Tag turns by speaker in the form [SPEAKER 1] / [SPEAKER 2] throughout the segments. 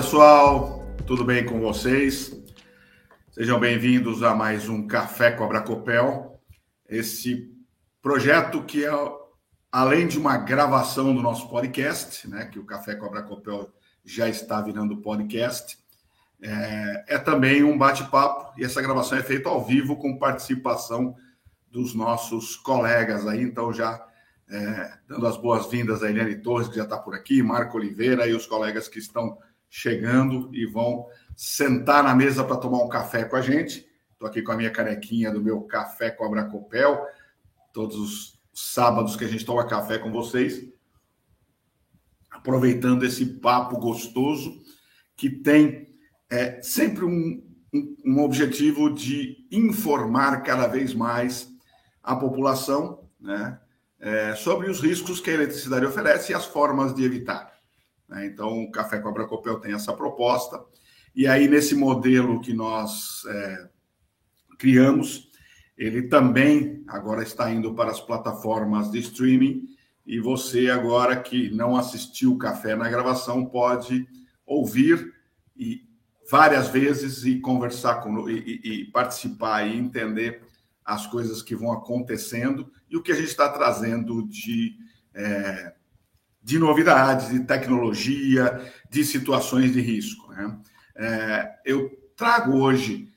[SPEAKER 1] Pessoal, tudo bem com vocês? Sejam bem-vindos a mais um Café com a Bracopel. Esse projeto que é, além de uma gravação do nosso podcast, né, que o Café com a Bracopel já está virando podcast, é, é também um bate-papo e essa gravação é feita ao vivo com participação dos nossos colegas aí, então já é, dando as boas-vindas a Eliane Torres, que já está por aqui, Marco Oliveira e os colegas que estão chegando e vão sentar na mesa para tomar um café com a gente. Estou aqui com a minha canequinha do meu café com a Bracopel, todos os sábados que a gente toma café com vocês, aproveitando esse papo gostoso que tem é, sempre um, um, um objetivo de informar cada vez mais a população, né? É, sobre os riscos que a eletricidade oferece e as formas de evitar. Né? Então, o Café com a Bracopel tem essa proposta. E aí, nesse modelo que nós é, criamos, ele também agora está indo para as plataformas de streaming. E você, agora que não assistiu o café na gravação, pode ouvir e várias vezes e conversar com e, e, e participar e entender as coisas que vão acontecendo e o que a gente está trazendo de é, de novidades, de tecnologia, de situações de risco. Né? É, eu trago hoje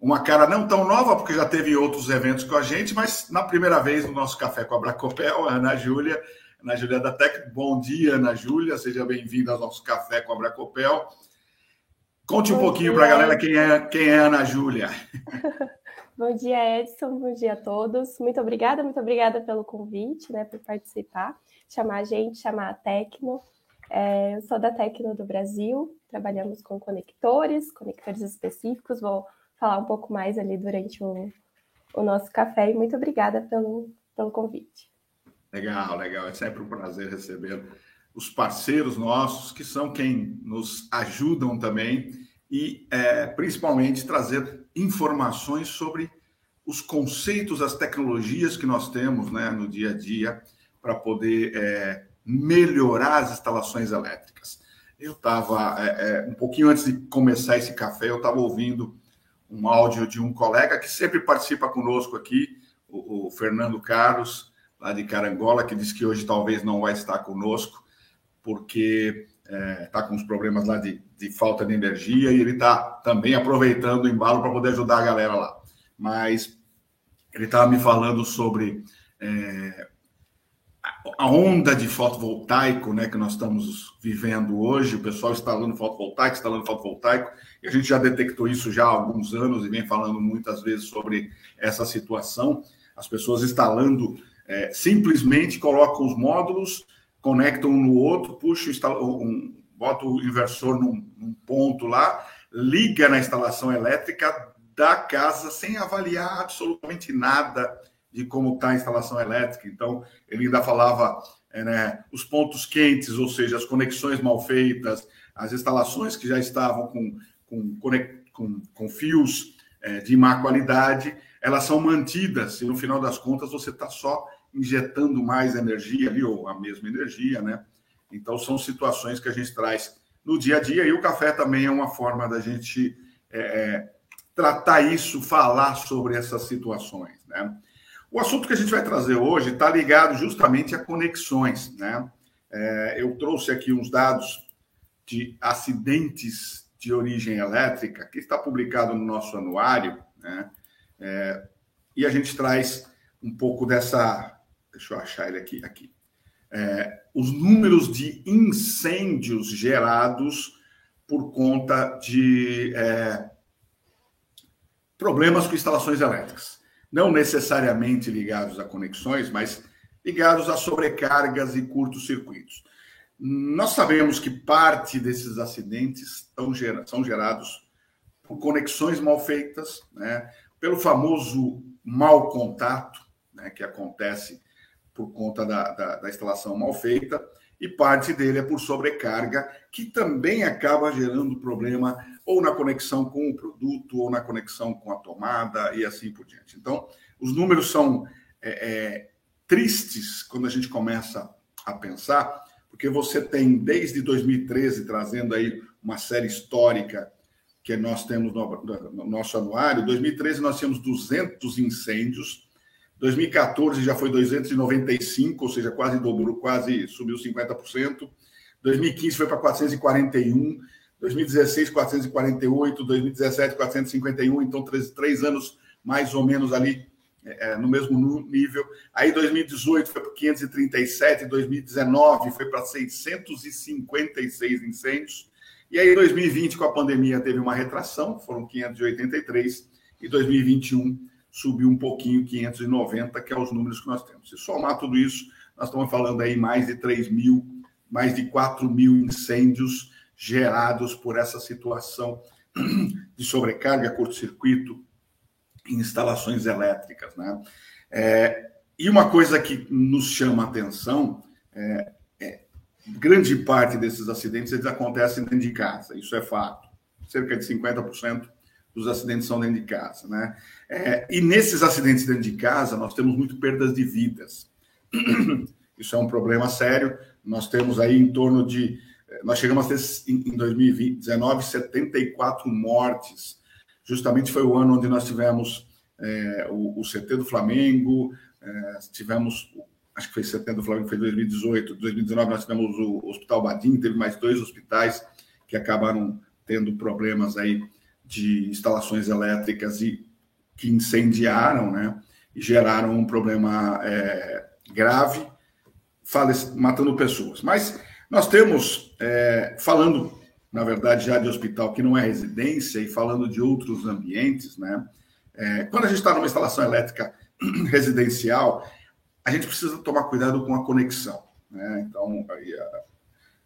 [SPEAKER 1] uma cara não tão nova, porque já teve outros eventos com a gente, mas na primeira vez no nosso Café com a Bracopel, a Ana Júlia, Ana Júlia da Tec. Bom dia, Ana Júlia, seja bem-vinda ao nosso Café com a Bracopel. Conte Bom um pouquinho para a galera quem é, quem é a Ana Júlia.
[SPEAKER 2] Bom dia, Edson. Bom dia a todos. Muito obrigada, muito obrigada pelo convite, né, por participar chamar a gente, chamar a Tecno. É, eu sou da Tecno do Brasil, trabalhamos com conectores, conectores específicos, vou falar um pouco mais ali durante o, o nosso café e muito obrigada pelo, pelo convite.
[SPEAKER 1] Legal, legal, é sempre um prazer receber os parceiros nossos, que são quem nos ajudam também e é, principalmente trazer informações sobre os conceitos, as tecnologias que nós temos né, no dia a dia para poder é, melhorar as instalações elétricas. Eu estava, é, é, um pouquinho antes de começar esse café, eu estava ouvindo um áudio de um colega que sempre participa conosco aqui, o, o Fernando Carlos, lá de Carangola, que disse que hoje talvez não vai estar conosco, porque está é, com os problemas lá de, de, falta de energia e ele está também aproveitando o embalo para poder ajudar a galera lá. Mas ele estava me falando sobre é, a onda de fotovoltaico né, que nós estamos vivendo hoje, o pessoal instalando fotovoltaico, instalando fotovoltaico, e a gente já detectou isso já há alguns anos e vem falando muitas vezes sobre essa situação. As pessoas instalando, é, simplesmente colocam os módulos, conectam um no outro, puxa um, bota o inversor num, num ponto lá, liga na instalação elétrica da casa sem avaliar absolutamente nada de como está a instalação elétrica. Então, ele ainda falava é, né, os pontos quentes, ou seja, as conexões mal feitas, as instalações que já estavam com, com, com, com fios é, de má qualidade, elas são mantidas e no final das contas você está só injetando mais energia ali, ou a mesma energia, né? Então, são situações que a gente traz no dia a dia e o café também é uma forma da gente é, é tratar isso, falar sobre essas situações, né? O assunto que a gente vai trazer hoje está ligado justamente a conexões. Né? É, eu trouxe aqui uns dados de acidentes de origem elétrica, que está publicado no nosso anuário, né? É, e a gente traz um pouco dessa. Deixa eu achar ele aqui. aqui. É, os números de incêndios gerados por conta de é, problemas com instalações elétricas não necessariamente ligados a conexões, mas ligados a sobrecargas e curtos-circuitos. Nós sabemos que parte desses acidentes são gerados por conexões mal feitas, né, pelo famoso mau contato, né, que acontece por conta da, da, da instalação mal feita, e parte dele é por sobrecarga, que também acaba gerando problema ou na conexão com o produto, ou na conexão com a tomada, e assim por diante. Então, os números são é, é, tristes quando a gente começa a pensar, porque você tem desde 2013 trazendo aí uma série histórica que nós temos no, no nosso anuário, 2013 nós tínhamos 200 incêndios, 2014 já foi 295, ou seja, quase dobrou, quase subiu 50%. 2015 foi para 441, 2016 448, 2017 451, então três, três anos mais ou menos ali é, é no mesmo nível. Aí 2018 foi para 537, 2019 foi para 656 incêndios. E aí 2020 com a pandemia teve uma retração, foram 583 e 2021 subiu um pouquinho, 590, que é os números que nós temos. Se somar tudo isso, nós estamos falando aí mais de 3 mil, mais de 4 mil incêndios gerados por essa situação de sobrecarga, curto-circuito em instalações elétricas. Né? É, e uma coisa que nos chama a atenção é, é, grande parte desses acidentes eles acontecem dentro de casa, isso é fato. Cerca de 50% dos acidentes são dentro de casa. Né? É, e nesses acidentes dentro de casa, nós temos muito perdas de vidas. Isso é um problema sério. Nós temos aí em torno de. Nós chegamos a ter em 2019 74 mortes. Justamente foi o ano onde nós tivemos é, o, o, CT do Flamengo, é, tivemos, acho que foi CT do Flamengo, foi 2018, 2019 nós tivemos o Hospital Badim, teve mais dois hospitais que acabaram tendo problemas aí de instalações elétricas e que incendiaram, né? E geraram um problema é, grave, matando pessoas. Mas nós temos, é, falando, na verdade, já de hospital que não é residência e falando de outros ambientes, né? É, quando a gente está numa instalação elétrica residencial, a gente precisa tomar cuidado com a conexão. Né? Então,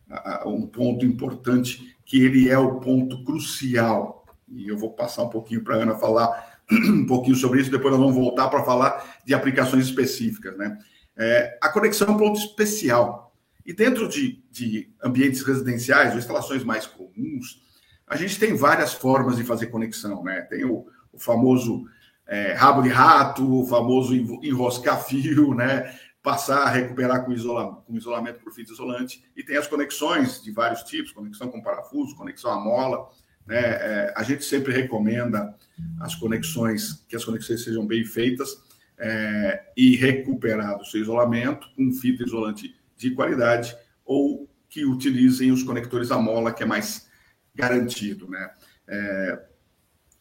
[SPEAKER 1] a, a, um ponto importante que ele é o ponto crucial e eu vou passar um pouquinho para a Ana falar um pouquinho sobre isso, depois nós vamos voltar para falar de aplicações específicas. Né? É, a conexão é um ponto especial. E dentro de, de ambientes residenciais, ou instalações mais comuns, a gente tem várias formas de fazer conexão. Né? Tem o, o famoso é, rabo de rato, o famoso enroscar fio, né? passar recuperar com, isola, com isolamento por fita isolante, e tem as conexões de vários tipos, conexão com parafuso, conexão à mola, né? É, a gente sempre recomenda as conexões, que as conexões sejam bem feitas é, e recuperado o seu isolamento com fita isolante de qualidade ou que utilizem os conectores à mola, que é mais garantido. Né? É,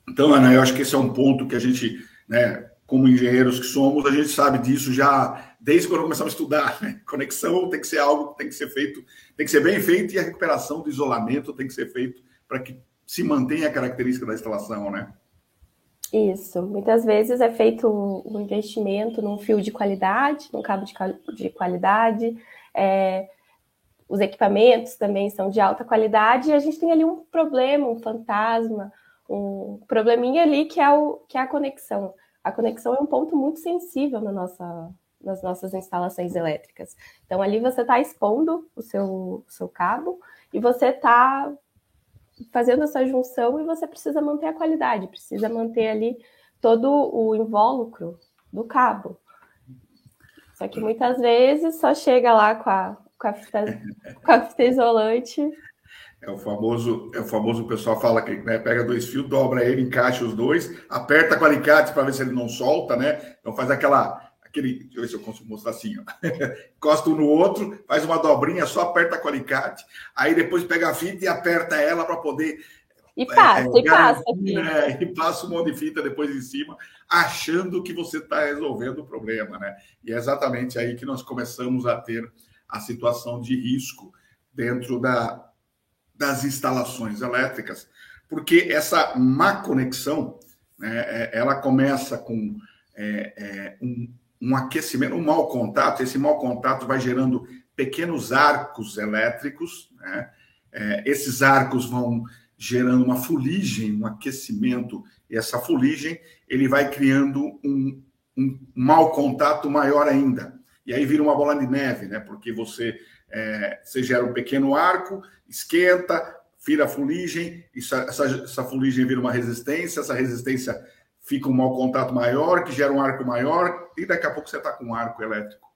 [SPEAKER 1] então, Ana, eu acho que esse é um ponto que a gente, né, como engenheiros que somos, a gente sabe disso já desde quando começamos a estudar. Né? Conexão tem que ser algo que tem que ser feito, tem que ser bem feito e a recuperação do isolamento tem que ser feito para que se mantém a característica da instalação, né?
[SPEAKER 2] Isso. Muitas vezes é feito um investimento num fio de qualidade, num cabo de qualidade. É, os equipamentos também são de alta qualidade e a gente tem ali um problema, um fantasma, um probleminha ali que é, o, que é a conexão. A conexão é um ponto muito sensível na nossa, nas nossas instalações elétricas. Então, ali você está expondo o seu, o seu cabo e você está fazendo essa junção e você precisa manter a qualidade, precisa manter ali todo o invólucro do cabo. Só que muitas vezes só chega lá com a, com a, fita, com a fita isolante.
[SPEAKER 1] É o famoso, é o famoso o pessoal fala que né, pega dois fios, dobra ele, encaixa os dois, aperta com alicate para ver se ele não solta, né? Então faz aquela aquele, deixa eu ver se eu consigo mostrar assim, ó. encosta um no outro, faz uma dobrinha, só aperta com alicate, aí depois pega a fita e aperta ela para poder.
[SPEAKER 2] E passa, é, e passa.
[SPEAKER 1] Né, e passa um monte de fita depois em cima, achando que você está resolvendo o problema, né? E é exatamente aí que nós começamos a ter a situação de risco dentro da, das instalações elétricas, porque essa má conexão, né, é, ela começa com é, é, um, um aquecimento, um mau contato, esse mau contato vai gerando pequenos arcos elétricos, né? É, esses arcos vão gerando uma fuligem, um aquecimento, e essa fuligem ele vai criando um, um mau contato maior ainda. E aí vira uma bola de neve, né? Porque você, é, você gera um pequeno arco, esquenta, vira fuligem, essa, essa fuligem vira uma resistência, essa resistência fica um mau contato maior, que gera um arco maior, e daqui a pouco você está com um arco elétrico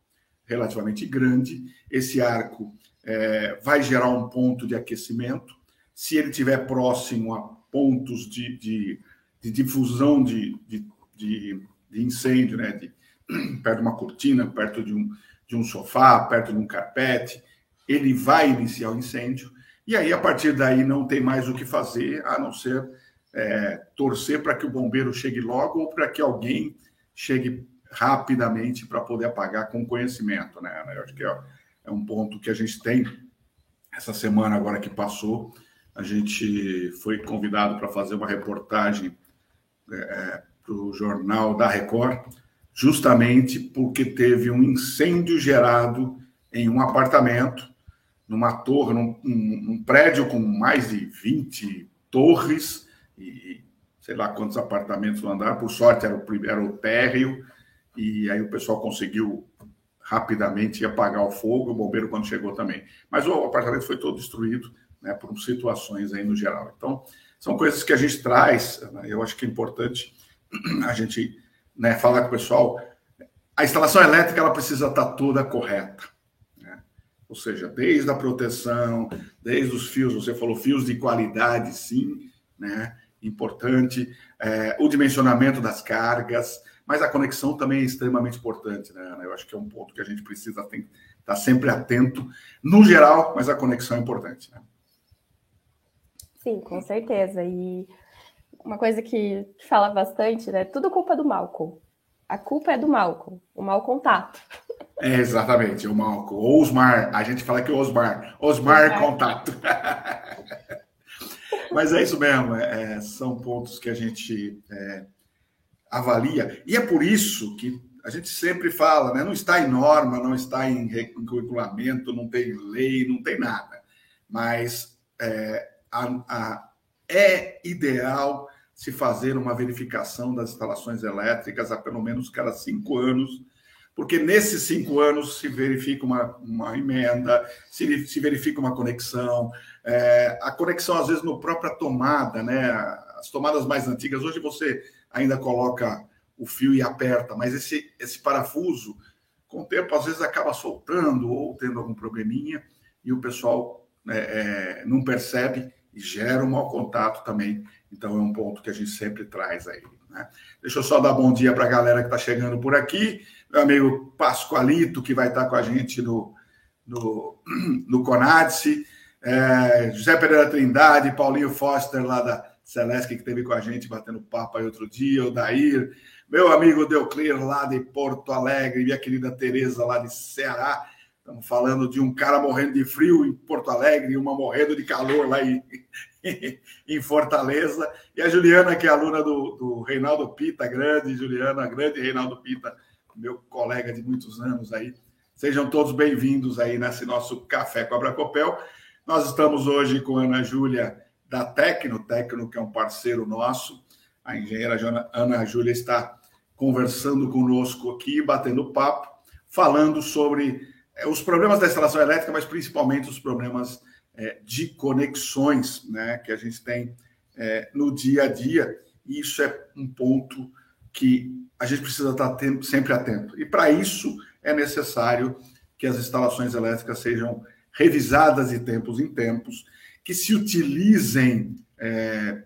[SPEAKER 1] relativamente grande. Esse arco é, vai gerar um ponto de aquecimento, se ele estiver próximo a pontos de, de, de difusão de, de, de, incêndio, né? De, perto de uma cortina, perto de um, de um sofá, perto de um carpete, ele vai iniciar o incêndio. E aí, a partir daí, não tem mais o que fazer a não ser é, torcer para que o bombeiro chegue logo ou para que alguém chegue rapidamente para poder apagar com conhecimento, né? Eu acho que é, é um ponto que a gente tem essa semana agora que passou. A gente foi convidado para fazer uma reportagem é, para o jornal da Record, justamente porque teve um incêndio gerado em um apartamento, numa torre, num, num prédio com mais de 20 torres e sei lá quantos apartamentos no andar. Por sorte, era o, primeiro, era o térreo, e aí o pessoal conseguiu rapidamente apagar o fogo, o bombeiro quando chegou também. Mas o apartamento foi todo destruído, né, por situações aí no geral. Então, são coisas que a gente traz, né, eu acho que é importante a gente né, falar com o pessoal. A instalação elétrica ela precisa estar toda correta. Né? Ou seja, desde a proteção, desde os fios, você falou fios de qualidade, sim, né? importante, é, o dimensionamento das cargas, mas a conexão também é extremamente importante, né? Eu acho que é um ponto que a gente precisa estar tá sempre atento, no geral, mas a conexão é importante. Né?
[SPEAKER 2] Sim, com certeza. E uma coisa que fala bastante, né? Tudo culpa do Malcolm. A culpa é do Malcolm, o mau contato.
[SPEAKER 1] É, exatamente, o Malcolm. Osmar, a gente fala que o Osmar. Osmar, Osmar. contato. Mas é isso mesmo, é, é, são pontos que a gente é, avalia. E é por isso que a gente sempre fala, né? não está em norma, não está em, em curriculamento, não tem lei, não tem nada. Mas é, a, a, é ideal se fazer uma verificação das instalações elétricas a pelo menos cada cinco anos, porque nesses cinco anos se verifica uma, uma emenda, se, se verifica uma conexão, é, a conexão às vezes no própria tomada, né? As tomadas mais antigas, hoje você ainda coloca o fio e aperta, mas esse, esse parafuso, com o tempo, às vezes acaba soltando ou tendo algum probleminha e o pessoal é, é, não percebe e gera um mau contato também. Então, é um ponto que a gente sempre traz aí. Né? Deixa eu só dar bom dia para a galera que está chegando por aqui. Meu amigo Pascoalito, que vai estar com a gente no, no, no Conadice. É, José Pereira Trindade, Paulinho Foster, lá da Celeste, que esteve com a gente batendo papo aí outro dia, o Dair, meu amigo Deuclir, lá de Porto Alegre, minha querida Tereza, lá de Ceará. Estamos falando de um cara morrendo de frio em Porto Alegre e uma morrendo de calor lá em, em Fortaleza. E a Juliana, que é aluna do, do Reinaldo Pita, grande Juliana, grande Reinaldo Pita, meu colega de muitos anos aí. Sejam todos bem-vindos aí nesse nosso Café com a Bracopel. Nós estamos hoje com a Ana Júlia da Tecno, Tecno que é um parceiro nosso. A engenheira Ana Júlia está conversando conosco aqui, batendo papo, falando sobre os problemas da instalação elétrica, mas principalmente os problemas é, de conexões né, que a gente tem é, no dia a dia. E isso é um ponto que a gente precisa estar sempre atento. E para isso é necessário que as instalações elétricas sejam revisadas de tempos em tempos que se utilizem é,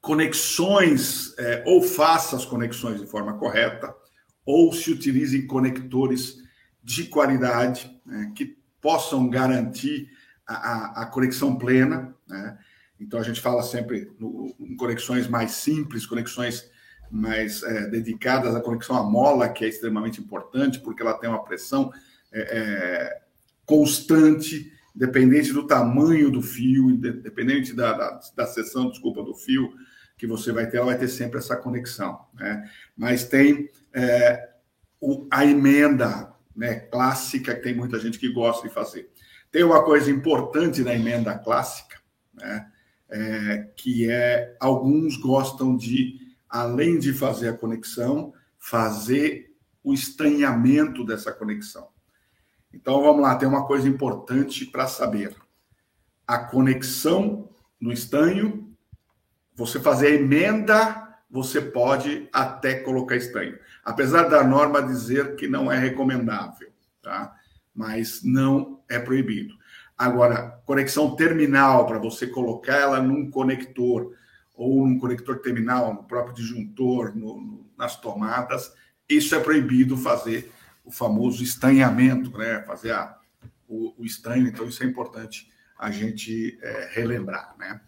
[SPEAKER 1] conexões, é, ou faça as conexões de forma correta, ou se utilizem conectores de qualidade né, que possam garantir a, a, a conexão plena. Né? Então, a gente fala sempre no, em conexões mais simples, conexões mais é, dedicadas à conexão à mola, que é extremamente importante, porque ela tem uma pressão é, é constante dependente do tamanho do fio, independente da, da, da seção, desculpa, do fio que você vai ter, ela vai ter sempre essa conexão. Né? Mas tem é, o, a emenda né, clássica, que tem muita gente que gosta de fazer. Tem uma coisa importante na emenda clássica, né, é, que é alguns gostam de, além de fazer a conexão, fazer o estranhamento dessa conexão. Então vamos lá, tem uma coisa importante para saber. A conexão no estanho, você fazer a emenda, você pode até colocar estanho. Apesar da norma dizer que não é recomendável, tá? Mas não é proibido. Agora, conexão terminal, para você colocar ela num conector, ou num conector terminal, no próprio disjuntor, no, no, nas tomadas, isso é proibido fazer o famoso estanhamento, né? fazer a, o, o estanho, então isso é importante a gente é, relembrar. Né?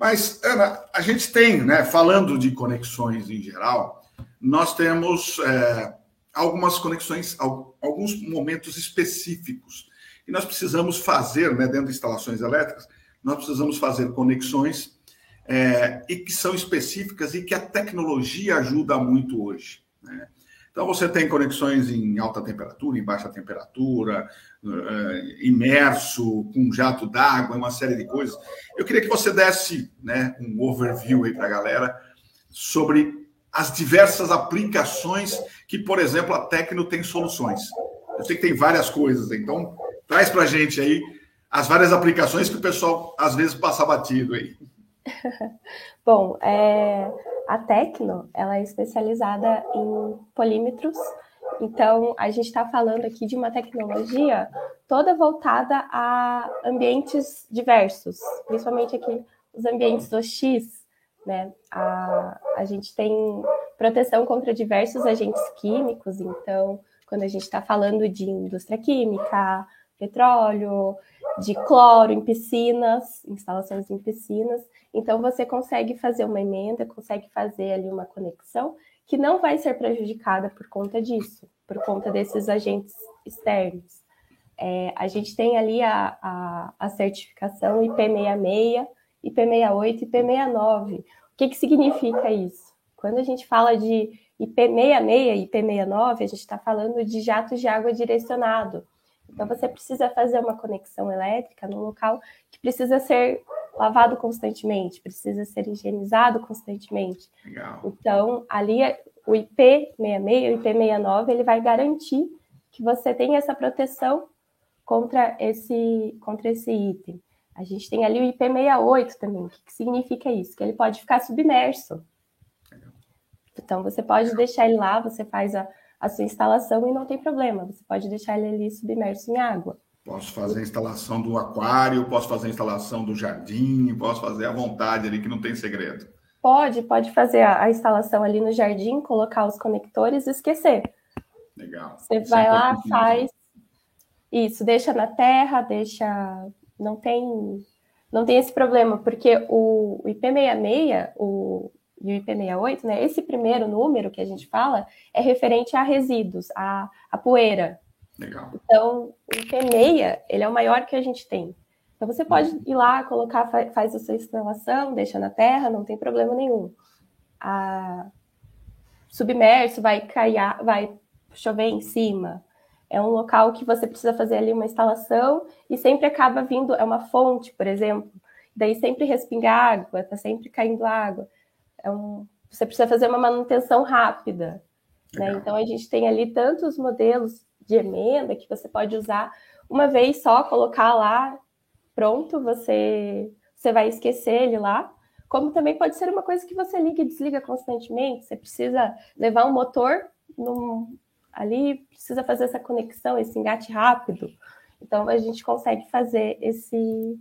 [SPEAKER 1] Mas, Ana, a gente tem, né, falando de conexões em geral, nós temos é, algumas conexões, alguns momentos específicos. E nós precisamos fazer, né, dentro de instalações elétricas, nós precisamos fazer conexões é, e que são específicas e que a tecnologia ajuda muito hoje. Né? Então, você tem conexões em alta temperatura, em baixa temperatura, uh, imerso, com jato d'água, uma série de coisas. Eu queria que você desse né, um overview aí para a galera sobre as diversas aplicações que, por exemplo, a Tecno tem soluções. Eu sei que tem várias coisas, então traz para a gente aí as várias aplicações que o pessoal às vezes passa batido aí.
[SPEAKER 2] Bom, é, a Tecno ela é especializada em polímetros, então a gente está falando aqui de uma tecnologia toda voltada a ambientes diversos, principalmente aqui os ambientes OX, né? A, a gente tem proteção contra diversos agentes químicos, então quando a gente está falando de indústria química, petróleo, de cloro em piscinas, instalações em piscinas. Então, você consegue fazer uma emenda, consegue fazer ali uma conexão que não vai ser prejudicada por conta disso, por conta desses agentes externos. É, a gente tem ali a, a, a certificação IP66, IP68 e IP69. O que, que significa isso? Quando a gente fala de IP66 e IP69, a gente está falando de jatos de água direcionado. Então, você precisa fazer uma conexão elétrica no local que precisa ser lavado constantemente, precisa ser higienizado constantemente. Legal. Então, ali o IP66 e o IP69 ele vai garantir que você tenha essa proteção contra esse, contra esse item. A gente tem ali o IP68 também. O que, que significa isso? Que ele pode ficar submerso. Então, você pode deixar ele lá, você faz a, a sua instalação e não tem problema. Você pode deixar ele ali submerso em água.
[SPEAKER 1] Posso fazer a instalação do aquário, posso fazer a instalação do jardim, posso fazer à vontade ali, que não tem segredo.
[SPEAKER 2] Pode, pode fazer a, a instalação ali no jardim, colocar os conectores e esquecer.
[SPEAKER 1] Legal.
[SPEAKER 2] Você Isso vai é lá, faz. Isso, deixa na terra, deixa. Não tem, não tem esse problema, porque o, o IP66, o, e o IP68, né? Esse primeiro número que a gente fala é referente a resíduos, a, a poeira.
[SPEAKER 1] Legal.
[SPEAKER 2] Então, o IP6, ele é o maior que a gente tem. Então, você pode ir lá, colocar, faz a sua instalação, deixa na terra, não tem problema nenhum. A submerso vai cair, vai chover em cima. É um local que você precisa fazer ali uma instalação e sempre acaba vindo, é uma fonte, por exemplo. Daí sempre respinga água, tá sempre caindo água é um, você precisa fazer uma manutenção rápida. Né? Então, a gente tem ali tantos modelos de emenda que você pode usar uma vez só, colocar lá, pronto, você, você vai esquecer ele lá. Como também pode ser uma coisa que você liga e desliga constantemente. Você precisa levar um motor num, ali, precisa fazer essa conexão, esse engate rápido. Então, a gente consegue fazer esse.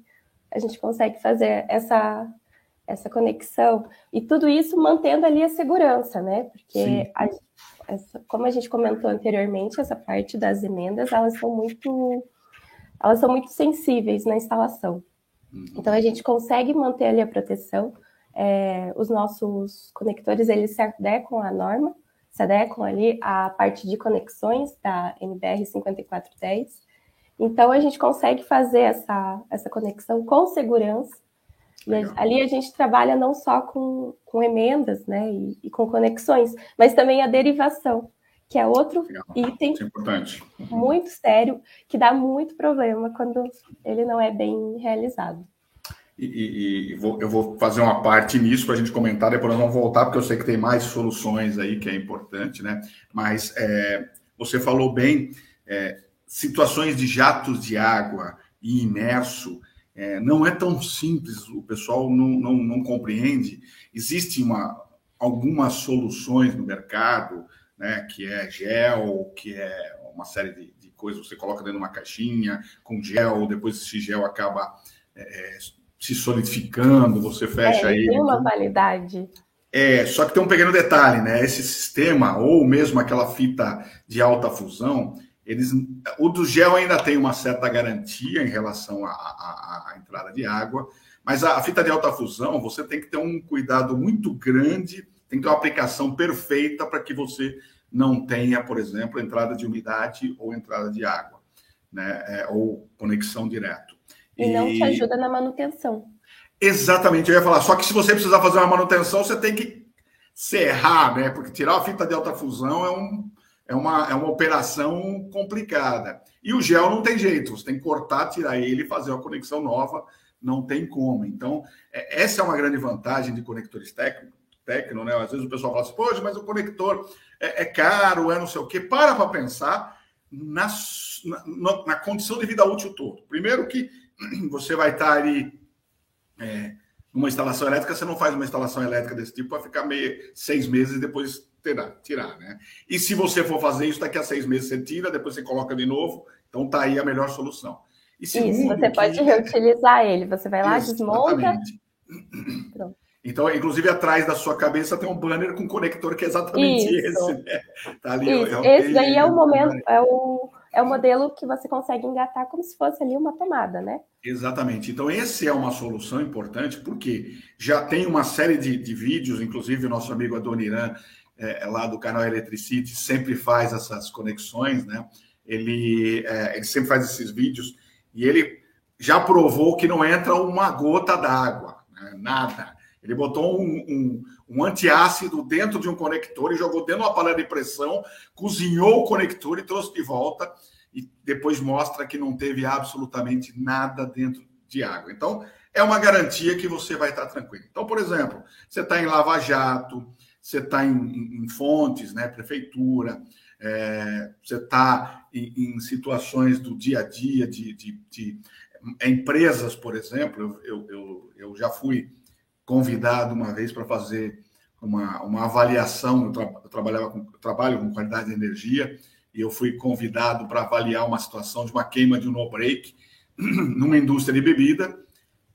[SPEAKER 2] A gente consegue fazer essa essa conexão e tudo isso mantendo ali a segurança, né? Porque a, essa, como a gente comentou anteriormente, essa parte das emendas elas são muito elas são muito sensíveis na instalação. Uhum. Então a gente consegue manter ali a proteção. É, os nossos conectores eles se adequam à norma, se adequam ali à parte de conexões da NBR 5410. Então a gente consegue fazer essa, essa conexão com segurança ali a gente trabalha não só com, com emendas né, e, e, com conexões, mas também a derivação, que é outro Legal. item
[SPEAKER 1] é
[SPEAKER 2] muito sério, que dá muito problema quando ele não é bem realizado.
[SPEAKER 1] E, e, e vou, eu vou fazer uma parte nisso para a gente comentar, depois nós vamos voltar, porque eu sei que tem mais soluções aí que é importante, né? Mas é, você falou bem, é, situações de jatos de água e imerso, é, não é tão simples, o pessoal não, não, não compreende. Existem uma, algumas soluções no mercado né, que é gel, que é uma série de, de coisas, você coloca dentro de uma caixinha com gel, depois esse gel acaba é, se solidificando, você fecha
[SPEAKER 2] é,
[SPEAKER 1] ele.
[SPEAKER 2] Tem uma validade.
[SPEAKER 1] É, só que tem um pequeno detalhe, né? Esse sistema, ou mesmo aquela fita de alta fusão, eles, o do gel ainda tem uma certa garantia em relação à, entrada de água, mas a, a, fita de alta fusão, você tem que ter um cuidado muito grande, tem que ter uma aplicação perfeita para que você não tenha, por exemplo, entrada de umidade ou entrada de água, né? É, ou conexão direto.
[SPEAKER 2] E, e não te ajuda na manutenção.
[SPEAKER 1] Exatamente, eu ia falar. Só que se você precisar fazer uma manutenção, você tem que serrar, né? Porque tirar a fita de alta fusão é, um, é, uma, é uma operação complicada. E o gel não tem jeito, você tem que cortar, tirar ele fazer uma conexão nova, não tem como. Então, é, essa é uma grande vantagem de conectores técnicos. Tecno, né? Às vezes o pessoal fala assim, poxa, mas o conector é, é caro, é não sei o quê. Para para pensar na, na, na condição de vida útil todo. Primeiro que você vai estar ali é, numa instalação elétrica, você não faz uma instalação elétrica desse tipo para ficar meio, seis meses e depois terá, tirar, né? E se você for fazer isso, daqui a seis meses você tira, depois você coloca de novo, então tá aí a melhor solução.
[SPEAKER 2] E segundo, isso, você que... pode reutilizar ele, você vai lá, desmonta.
[SPEAKER 1] Pronto. Então, inclusive, atrás da sua cabeça tem um banner com conector que é exatamente isso. esse, né?
[SPEAKER 2] Tá ali, isso. É esse daí é o momento, é o é o modelo que você consegue engatar como se fosse ali uma tomada, né?
[SPEAKER 1] Exatamente. Então, esse é uma solução importante, porque já tem uma série de, de vídeos, inclusive o nosso amigo Adoniran, é, é, lá do canal Electricity, sempre faz essas conexões, né? Ele, é, ele sempre faz esses vídeos e ele já provou que não entra uma gota d'água, né? nada. Ele botou um, um, um, antiácido dentro de um conector e jogou dentro de uma panela de pressão, cozinhou o conector e trouxe de volta. E depois mostra que não teve absolutamente nada dentro de água. Então, é uma garantia que você vai estar tranquilo. Então, por exemplo, você está em Lava Jato, você está em, em, fontes, né, prefeitura, é, você está em, em, situações do dia a dia de, de, de empresas, por exemplo. Eu, eu, eu já fui convidado uma vez para fazer uma, uma avaliação. Eu, tra eu trabalhava com, trabalho com qualidade de energia e eu fui convidado para avaliar uma situação de uma queima de um no-break numa indústria de bebida.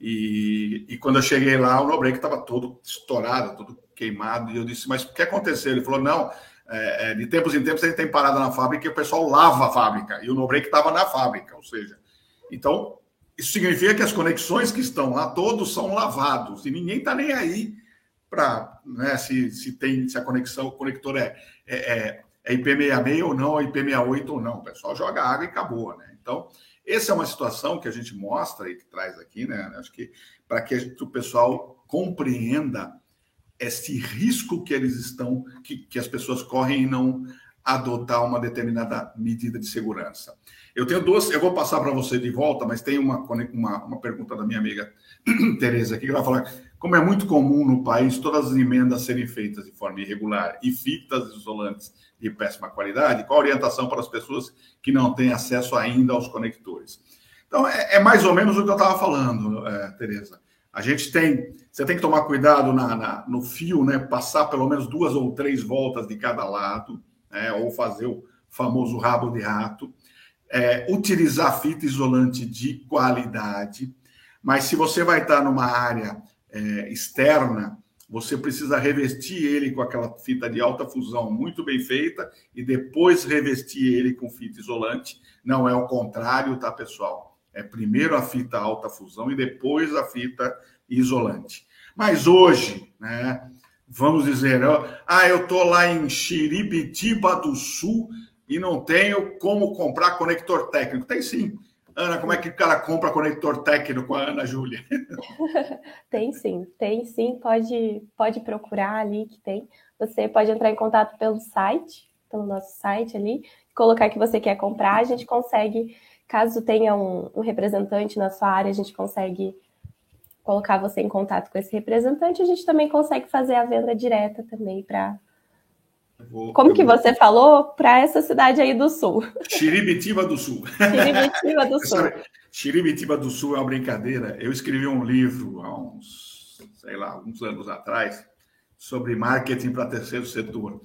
[SPEAKER 1] E, e quando eu cheguei lá, o no-break estava todo estourado, todo queimado. E eu disse: Mas o que aconteceu? Ele falou: Não, é, é de tempos em tempos a gente tem parada na fábrica e o pessoal lava a fábrica. E o no-break estava na fábrica, ou seja, então isso significa que as conexões que estão lá todos são lavados e ninguém está nem aí para né, se, se tem se a conexão, o conector é, é, é, é IP66 ou não, é IP68 ou não. O pessoal joga água e acabou, né? Então, essa é uma situação que a gente mostra e que traz aqui, né? Acho que para que o pessoal compreenda esse risco que eles estão, que, que as pessoas correm em não adotar uma determinada medida de segurança. Eu tenho duas, eu vou passar para você de volta, mas tem uma, uma, uma pergunta da minha amiga Tereza aqui, que vai falar como é muito comum no país todas as emendas serem feitas de forma irregular e fitas isolantes de péssima qualidade, qual a orientação para as pessoas que não têm acesso ainda aos conectores? Então, é, é mais ou menos o que eu estava falando, é, Tereza. A gente tem, você tem que tomar cuidado na, na, no fio, né? Passar pelo menos duas ou três voltas de cada lado, né? ou fazer o famoso rabo de rato é, utilizar fita isolante de qualidade, mas se você vai estar numa área é, externa, você precisa revestir ele com aquela fita de alta fusão muito bem feita e depois revestir ele com fita isolante. Não é o contrário, tá, pessoal? É primeiro a fita alta fusão e depois a fita isolante. Mas hoje, né, vamos dizer, ah, eu tô lá em Xiribitiba do Sul, e não tenho como comprar conector técnico. Tem sim. Ana, como é que o cara compra conector técnico com a Ana Júlia?
[SPEAKER 2] tem sim, tem sim. Pode, pode procurar ali que tem. Você pode entrar em contato pelo site, pelo nosso site ali, colocar que você quer comprar. A gente consegue, caso tenha um, um representante na sua área, a gente consegue colocar você em contato com esse representante. A gente também consegue fazer a venda direta também para Como que vou... você falou para essa cidade aí do sul?
[SPEAKER 1] Xiribitiba do Sul.
[SPEAKER 2] Xiribitiba do Sul.
[SPEAKER 1] Xiribitiba do Sul é uma brincadeira. Eu escrevi um livro há uns, sei lá, uns anos atrás sobre marketing para terceiro setor.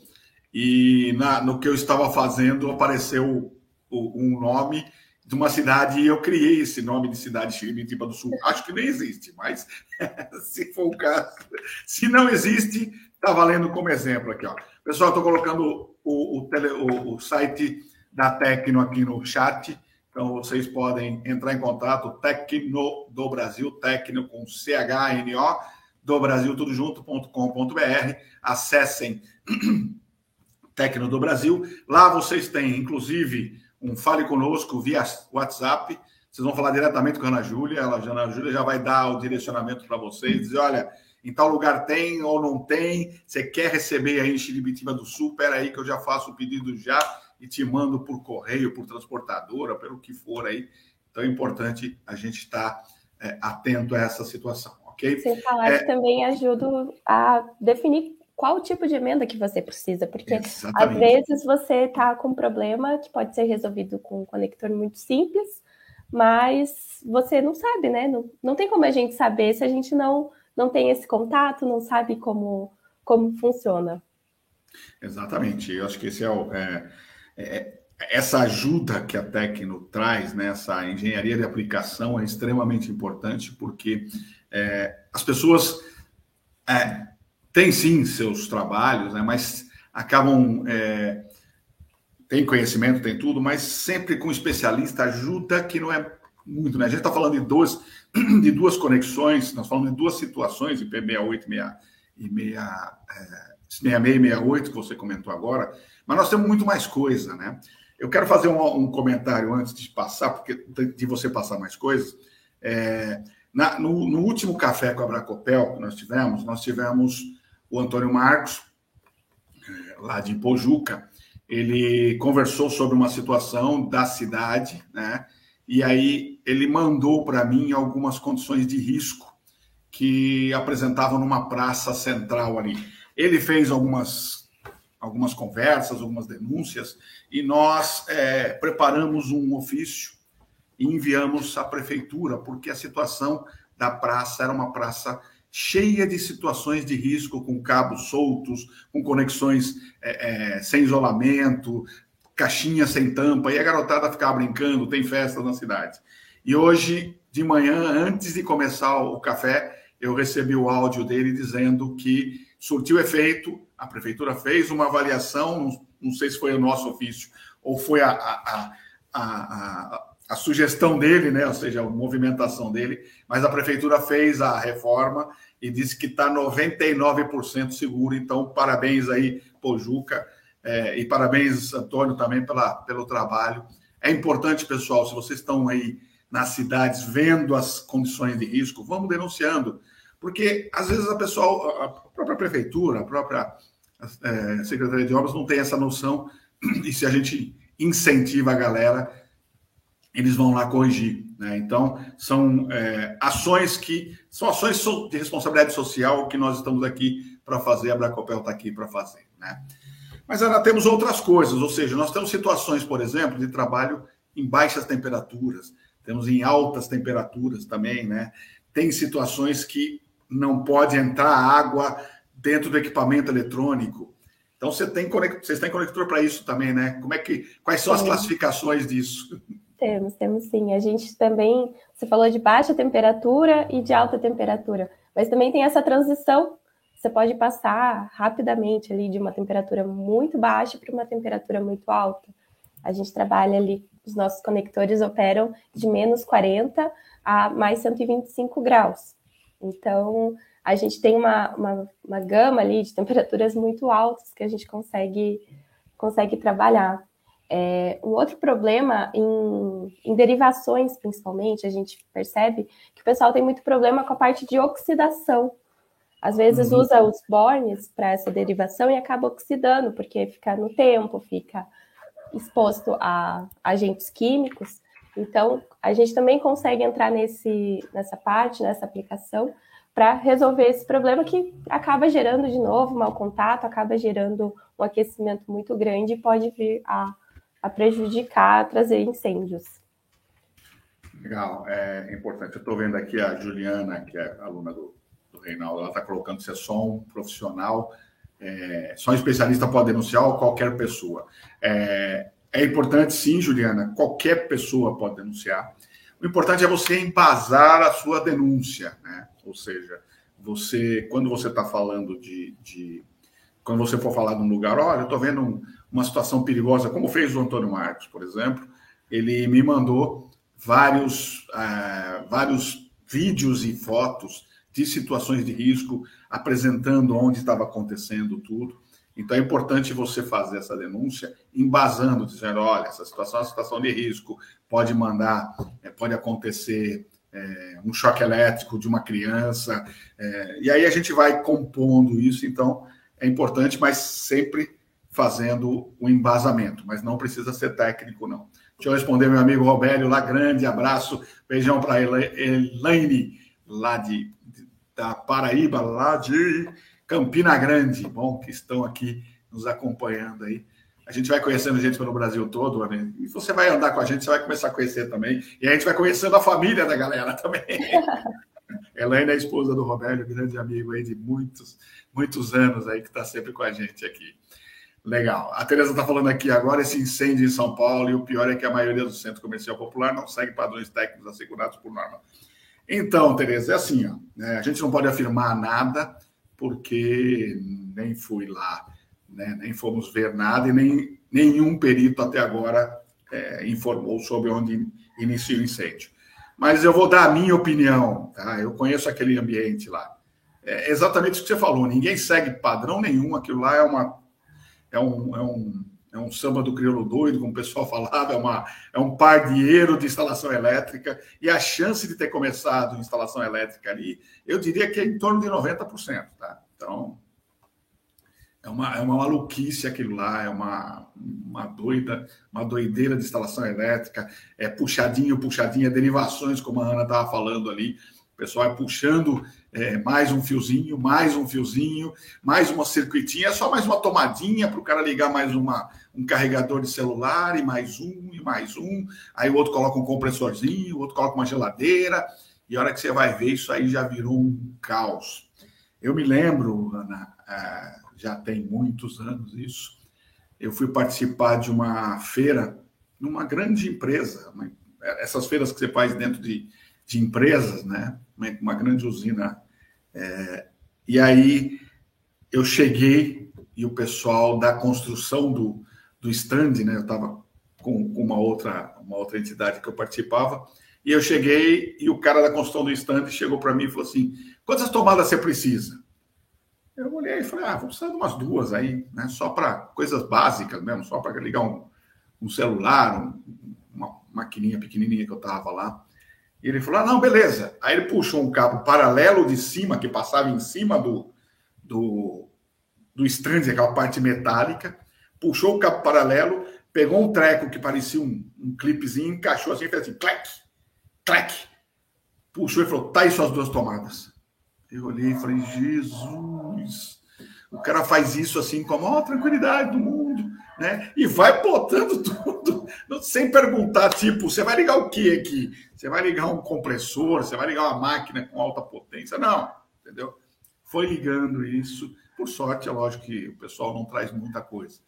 [SPEAKER 1] e na, no que eu estava fazendo apareceu o, um nome de uma cidade e eu criei esse nome de cidade Xiribitiba do Sul. Acho que nem existe, mas se for o caso, se não existe, está valendo como exemplo aqui. Ó. Pessoal, estou colocando o, o, tele, o, o site da Tecno aqui no chat. Então, vocês podem entrar em contato, Tecno do Brasil, Tecno com C-H-N-O, do Brasil, tudo junto.com.br. Acessem Tecno do Brasil. Lá vocês têm, inclusive, um Fale Conosco via WhatsApp. Vocês vão falar diretamente com a Ana Júlia. A Ana Júlia já vai dar o direcionamento para vocês, dizer, olha, em tal lugar tem ou não tem, você quer receber aí em Xiribitiba do Sul, espera aí que eu já faço o pedido já e te mando por correio, por transportadora, pelo que for aí. Então é importante a gente estar é, atento a essa situação, ok?
[SPEAKER 2] Sem falar é... que também ajuda a definir qual tipo de emenda que você precisa, porque Exatamente. às vezes você está com um problema que pode ser resolvido com um conector muito simples, mas você não sabe, né? Não, não tem como a gente saber se a gente não, não tem esse contato, não sabe como, como funciona.
[SPEAKER 1] Exatamente. Eu acho que esse é o. É é, essa ajuda que a Tecno traz, né, essa engenharia de aplicação é extremamente importante porque é, as pessoas é, têm sim seus trabalhos, né, mas acabam é, tem conhecimento, tem tudo, mas sempre com especialista ajuda que não é muito, né? A gente está falando de duas de duas conexões, nós falamos de duas situações, IP68 e 66 e 68 que você comentou agora, mas nós temos muito mais coisa, né? Eu quero fazer um, um comentário antes de passar, porque de você passar mais coisas. É, na, no, no, último café com a Bracopel que nós tivemos, nós tivemos o Antônio Marcos, é, lá de Pojuca, ele conversou sobre uma situação da cidade, né? E aí ele mandou para mim algumas condições de risco que apresentavam numa praça central ali. Ele fez algumas algumas conversas, algumas denúncias, e nós é, preparamos um ofício e enviamos à prefeitura, porque a situação da praça era uma praça cheia de situações de risco, com cabos soltos, com conexões é, é, sem isolamento, caixinha sem tampa, e a garotada ficava brincando, tem festa na cidade. E hoje, de manhã, antes de começar o café, eu recebi o áudio dele dizendo que surtiu efeito, a prefeitura fez uma avaliação, não, sei se foi o nosso ofício ou foi a, a, a, a, sugestão dele, né? ou seja, a movimentação dele, mas a prefeitura fez a reforma e disse que está 99% seguro. Então, parabéns aí, Pojuca, é, e parabéns, Antônio, também pela, pelo trabalho. É importante, pessoal, se vocês estão aí nas cidades vendo as condições de risco, vamos denunciando. Porque, às vezes, a pessoa, a própria prefeitura, a própria é, Secretaria de Obras não tem essa noção, e se a gente incentiva a galera, eles vão lá corrigir. Né? Então, são é, ações que são ações de responsabilidade social que nós estamos aqui para fazer, a Bracopel está aqui para fazer. Né? Mas ainda temos outras coisas, ou seja, nós temos situações, por exemplo, de trabalho em baixas temperaturas, temos em altas temperaturas também, né? Tem situações que não pode entrar água dentro do equipamento eletrônico. Então você tem conector, vocês têm conector para isso também, né? Como é que quais são as classificações disso?
[SPEAKER 2] Temos, temos sim. A gente também, você falou de baixa temperatura e de alta temperatura, mas também tem essa transição. Você pode passar rapidamente ali de uma temperatura muito baixa para uma temperatura muito alta. A gente trabalha ali, os nossos conectores operam de menos 40 a mais 125 graus. Então, a gente tem uma, uma, uma gama ali de temperaturas muito altas que a gente consegue, consegue trabalhar. É, um outro problema em, em, derivações, principalmente, a gente percebe que o pessoal tem muito problema com a parte de oxidação. Às vezes uhum. usa os bornes para essa derivação e acaba oxidando, porque fica no tempo, fica exposto a agentes químicos. Então, a gente também consegue entrar nesse, nessa parte, nessa aplicação, para resolver esse problema que acaba gerando de novo mau contato, acaba gerando um aquecimento muito grande e pode vir a, a prejudicar, a trazer incêndios.
[SPEAKER 1] Legal, é importante. Eu estou vendo aqui a Juliana, que é aluna do, do Reinaldo, ela está colocando se é som profissional. é, só um especialista pode denunciar ou qualquer pessoa. É, é importante, sim, Juliana, qualquer pessoa pode denunciar. O importante é você embasar a sua denúncia, né? Ou seja, você, quando você está falando de, de, Quando você for falar num lugar, olha, eu estou vendo um, uma situação perigosa, como fez o Antônio Marcos, por exemplo, ele me mandou vários, uh, vários vídeos e fotos de situações de risco, apresentando onde estava acontecendo tudo. Então é importante você fazer essa denúncia, embasando, dizendo, olha, essa situação é uma situação de risco, pode mandar, é, pode acontecer é, um choque elétrico de uma criança, é, e aí a gente vai compondo isso, então é importante, mas sempre fazendo o embasamento, mas não precisa ser técnico, não. Deixa eu responder meu amigo Robélio lá, grande abraço, beijão para Elaine, lá de, da Paraíba, lá de Campina Grande, bom, que estão aqui nos acompanhando aí. A gente vai conhecendo gente pelo Brasil todo, né? e você vai andar com a gente, você vai começar a conhecer também. E a gente vai conhecendo a família da galera também. Elaine é a esposa do Roberto, grande amigo aí de muitos, muitos anos aí, que está sempre com a gente aqui. Legal. A Tereza está falando aqui agora esse incêndio em São Paulo, e o pior é que a maioria do centro comercial popular não segue padrões técnicos assegurados por norma. Então, Tereza, é assim, ó, né? a gente não pode afirmar nada, porque nem fui lá, né? nem fomos ver nada e nem nenhum perito até agora é, informou sobre onde inicia o incêndio. Mas eu vou dar a minha opinião, tá? Eu conheço aquele ambiente lá. É exatamente isso que você falou, ninguém segue padrão nenhum, aquilo lá é uma é um, é um, é um samba do crioulo doido, como o pessoal falava, é, uma, é um pardieiro de instalação elétrica, e a chance de ter começado instalação elétrica ali, eu diria que é em torno de 90%, tá? Então, é uma, é uma maluquice aquilo lá, é uma, uma doida, uma doideira de instalação elétrica, é puxadinho, puxadinha, derivações, como a Ana estava falando ali, o pessoal é puxando é, mais um fiozinho, mais um fiozinho, mais uma circuitinha, é só mais uma tomadinha para o cara ligar mais uma, um carregador de celular, e mais um, e mais um. Aí o outro coloca um compressorzinho, o outro coloca uma geladeira, e a hora que você vai ver, isso aí já virou um caos. Eu me lembro, Ana, é, já tem muitos anos isso, eu fui participar de uma feira numa grande empresa, essas feiras que você faz dentro de, de empresas, né? uma grande usina. É, e aí eu cheguei e o pessoal da construção do, do stand, né? Eu estava com, com, uma outra uma outra entidade que eu participava e eu cheguei e o cara da construção do stand chegou para mim e falou assim: quantas tomadas você precisa? Eu olhei e falei: ah, vou precisar de umas duas aí, né? Só para coisas básicas mesmo, só para ligar um, um celular, um, uma maquininha pequenininha que eu tava lá. E ele falou: ah, não, beleza. Aí ele puxou um cabo paralelo de cima, que passava em cima do, do, do stand, aquela parte metálica, puxou o cabo paralelo, pegou um treco que parecia um, um clipezinho, encaixou assim, fez assim, clac, clac. Puxou e falou: tá aí suas duas tomadas. Eu olhei e falei: Jesus, o cara faz isso assim com a maior tranquilidade do mundo né? E vai botando tudo, sem perguntar, tipo, você vai ligar o que aqui? Você vai ligar um compressor, você vai ligar uma máquina com alta potência? Não, entendeu? Foi ligando isso. Por sorte, é lógico que o pessoal não traz muita coisa,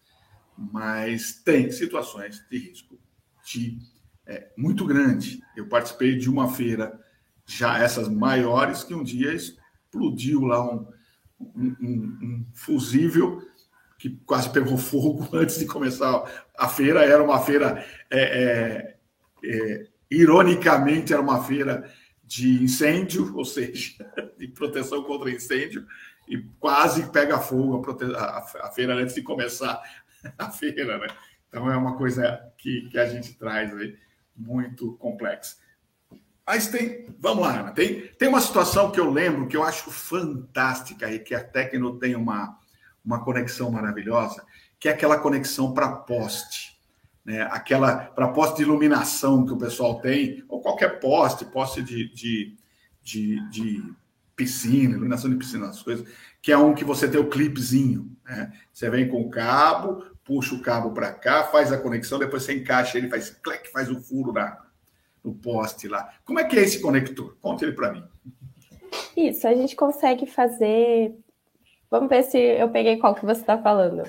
[SPEAKER 1] mas tem situações de risco de, é, muito grande. Eu participei de uma feira, já essas maiores, que um dia explodiu lá um, um, um, um fusível que quase pegou fogo antes de começar a feira. Era uma feira, é, é, é, ironicamente, era uma feira de incêndio, ou seja, de proteção contra incêndio, e quase pega fogo a, a, feira antes de começar a feira, né? Então é uma coisa que, que a gente traz aí muito complexa. Mas tem, vamos lá, Ana, tem, tem uma situação que eu lembro que eu acho fantástica e que a Tecno tem uma, uma conexão maravilhosa, que é aquela conexão para poste, né? Aquela para poste de iluminação que o pessoal tem, ou qualquer poste, poste de, de, de, de piscina, iluminação de piscina, as coisas, que é um que você tem o clipezinho, né? Você vem com o cabo, puxa o cabo para cá, faz a conexão, depois você encaixa ele, faz clique, faz o um furo na, no poste lá. Como é que é esse conector? Conte ele para mim.
[SPEAKER 2] Isso, a gente consegue fazer vamos ver se eu peguei qual que você está falando.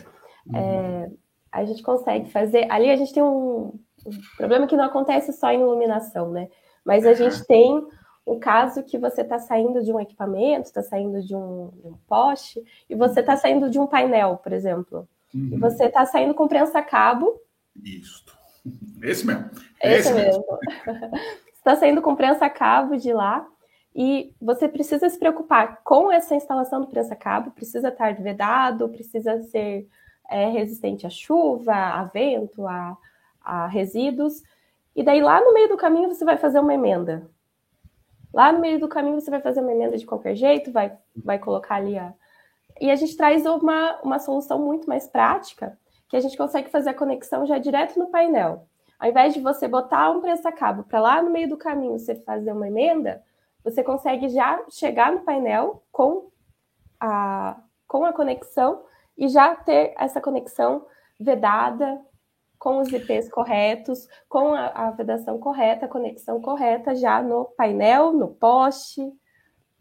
[SPEAKER 2] Uhum. É, a gente consegue fazer. Ali a gente tem um, um, problema que não acontece só em iluminação, né? Mas a gente tem um caso que você está saindo de um equipamento, está saindo de um, um, poste, e você está saindo de um painel, por exemplo. Uhum. E você está saindo com prensa-cabo.
[SPEAKER 1] Isso. Esse mesmo.
[SPEAKER 2] Esse, Esse mesmo. mesmo. está saindo com prensa-cabo de lá. E você precisa se preocupar com essa instalação do prensa-cabo, precisa estar vedado, precisa ser é, resistente à chuva, a vento, a, a resíduos. E daí lá no meio do caminho você vai fazer uma emenda. Lá no meio do caminho você vai fazer uma emenda de qualquer jeito, vai, vai colocar ali a. E a gente traz uma, uma solução muito mais prática, que a gente consegue fazer a conexão já direto no painel. Ao invés de você botar um prensa-cabo para lá no meio do caminho você fazer uma emenda, você consegue já chegar no painel com a, com a conexão e já ter essa conexão vedada com os IPs corretos, com a, a vedação correta, a conexão correta já no painel, no poste,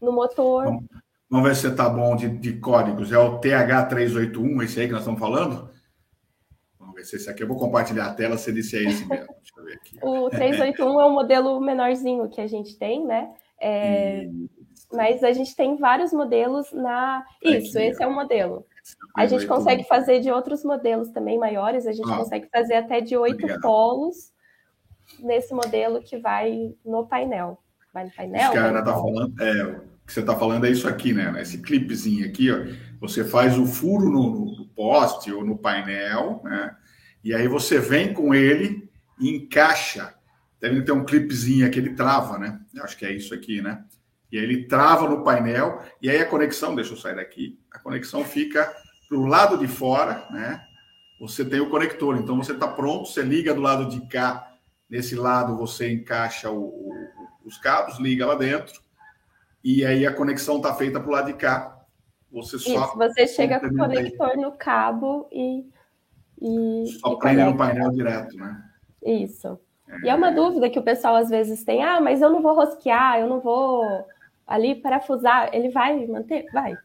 [SPEAKER 2] no motor.
[SPEAKER 1] Vamos, vamos ver se está bom de, de, códigos. É o TH381, esse aí que nós estamos falando? Vamos ver se esse aqui. Eu vou compartilhar a tela, se disse é esse mesmo. Deixa eu ver aqui.
[SPEAKER 2] o 381 é o modelo menorzinho que a gente tem, né? É, mas a gente tem vários modelos na. Isso, aqui, esse é o modelo. A gente consegue fazer de outros modelos também maiores, a gente ah, consegue fazer até de oito polos nesse modelo que vai no painel. Vai no painel? Isso
[SPEAKER 1] que a Ana tá falando, é, o que você está falando é isso aqui, né? Esse clipezinho aqui, ó, você faz o furo no, no poste ou no painel, né? E aí você vem com ele e encaixa deve ter um clipezinho aqui, ele trava, né? Eu acho que é isso aqui, né? E aí ele trava no painel, e aí a conexão, deixa eu sair daqui, a conexão fica para o lado de fora, né? Você tem o conector, então você está pronto, você liga do lado de cá, nesse lado você encaixa o, o, os cabos, liga lá dentro, e aí a conexão está feita para o lado de cá. Você só.
[SPEAKER 2] Isso, você chega com o conector no cabo e. e
[SPEAKER 1] só prende no painel direto, né?
[SPEAKER 2] Isso. E é uma dúvida que o pessoal às vezes tem: ah, mas eu não vou rosquear, eu não vou ali parafusar. Ele vai manter? Vai.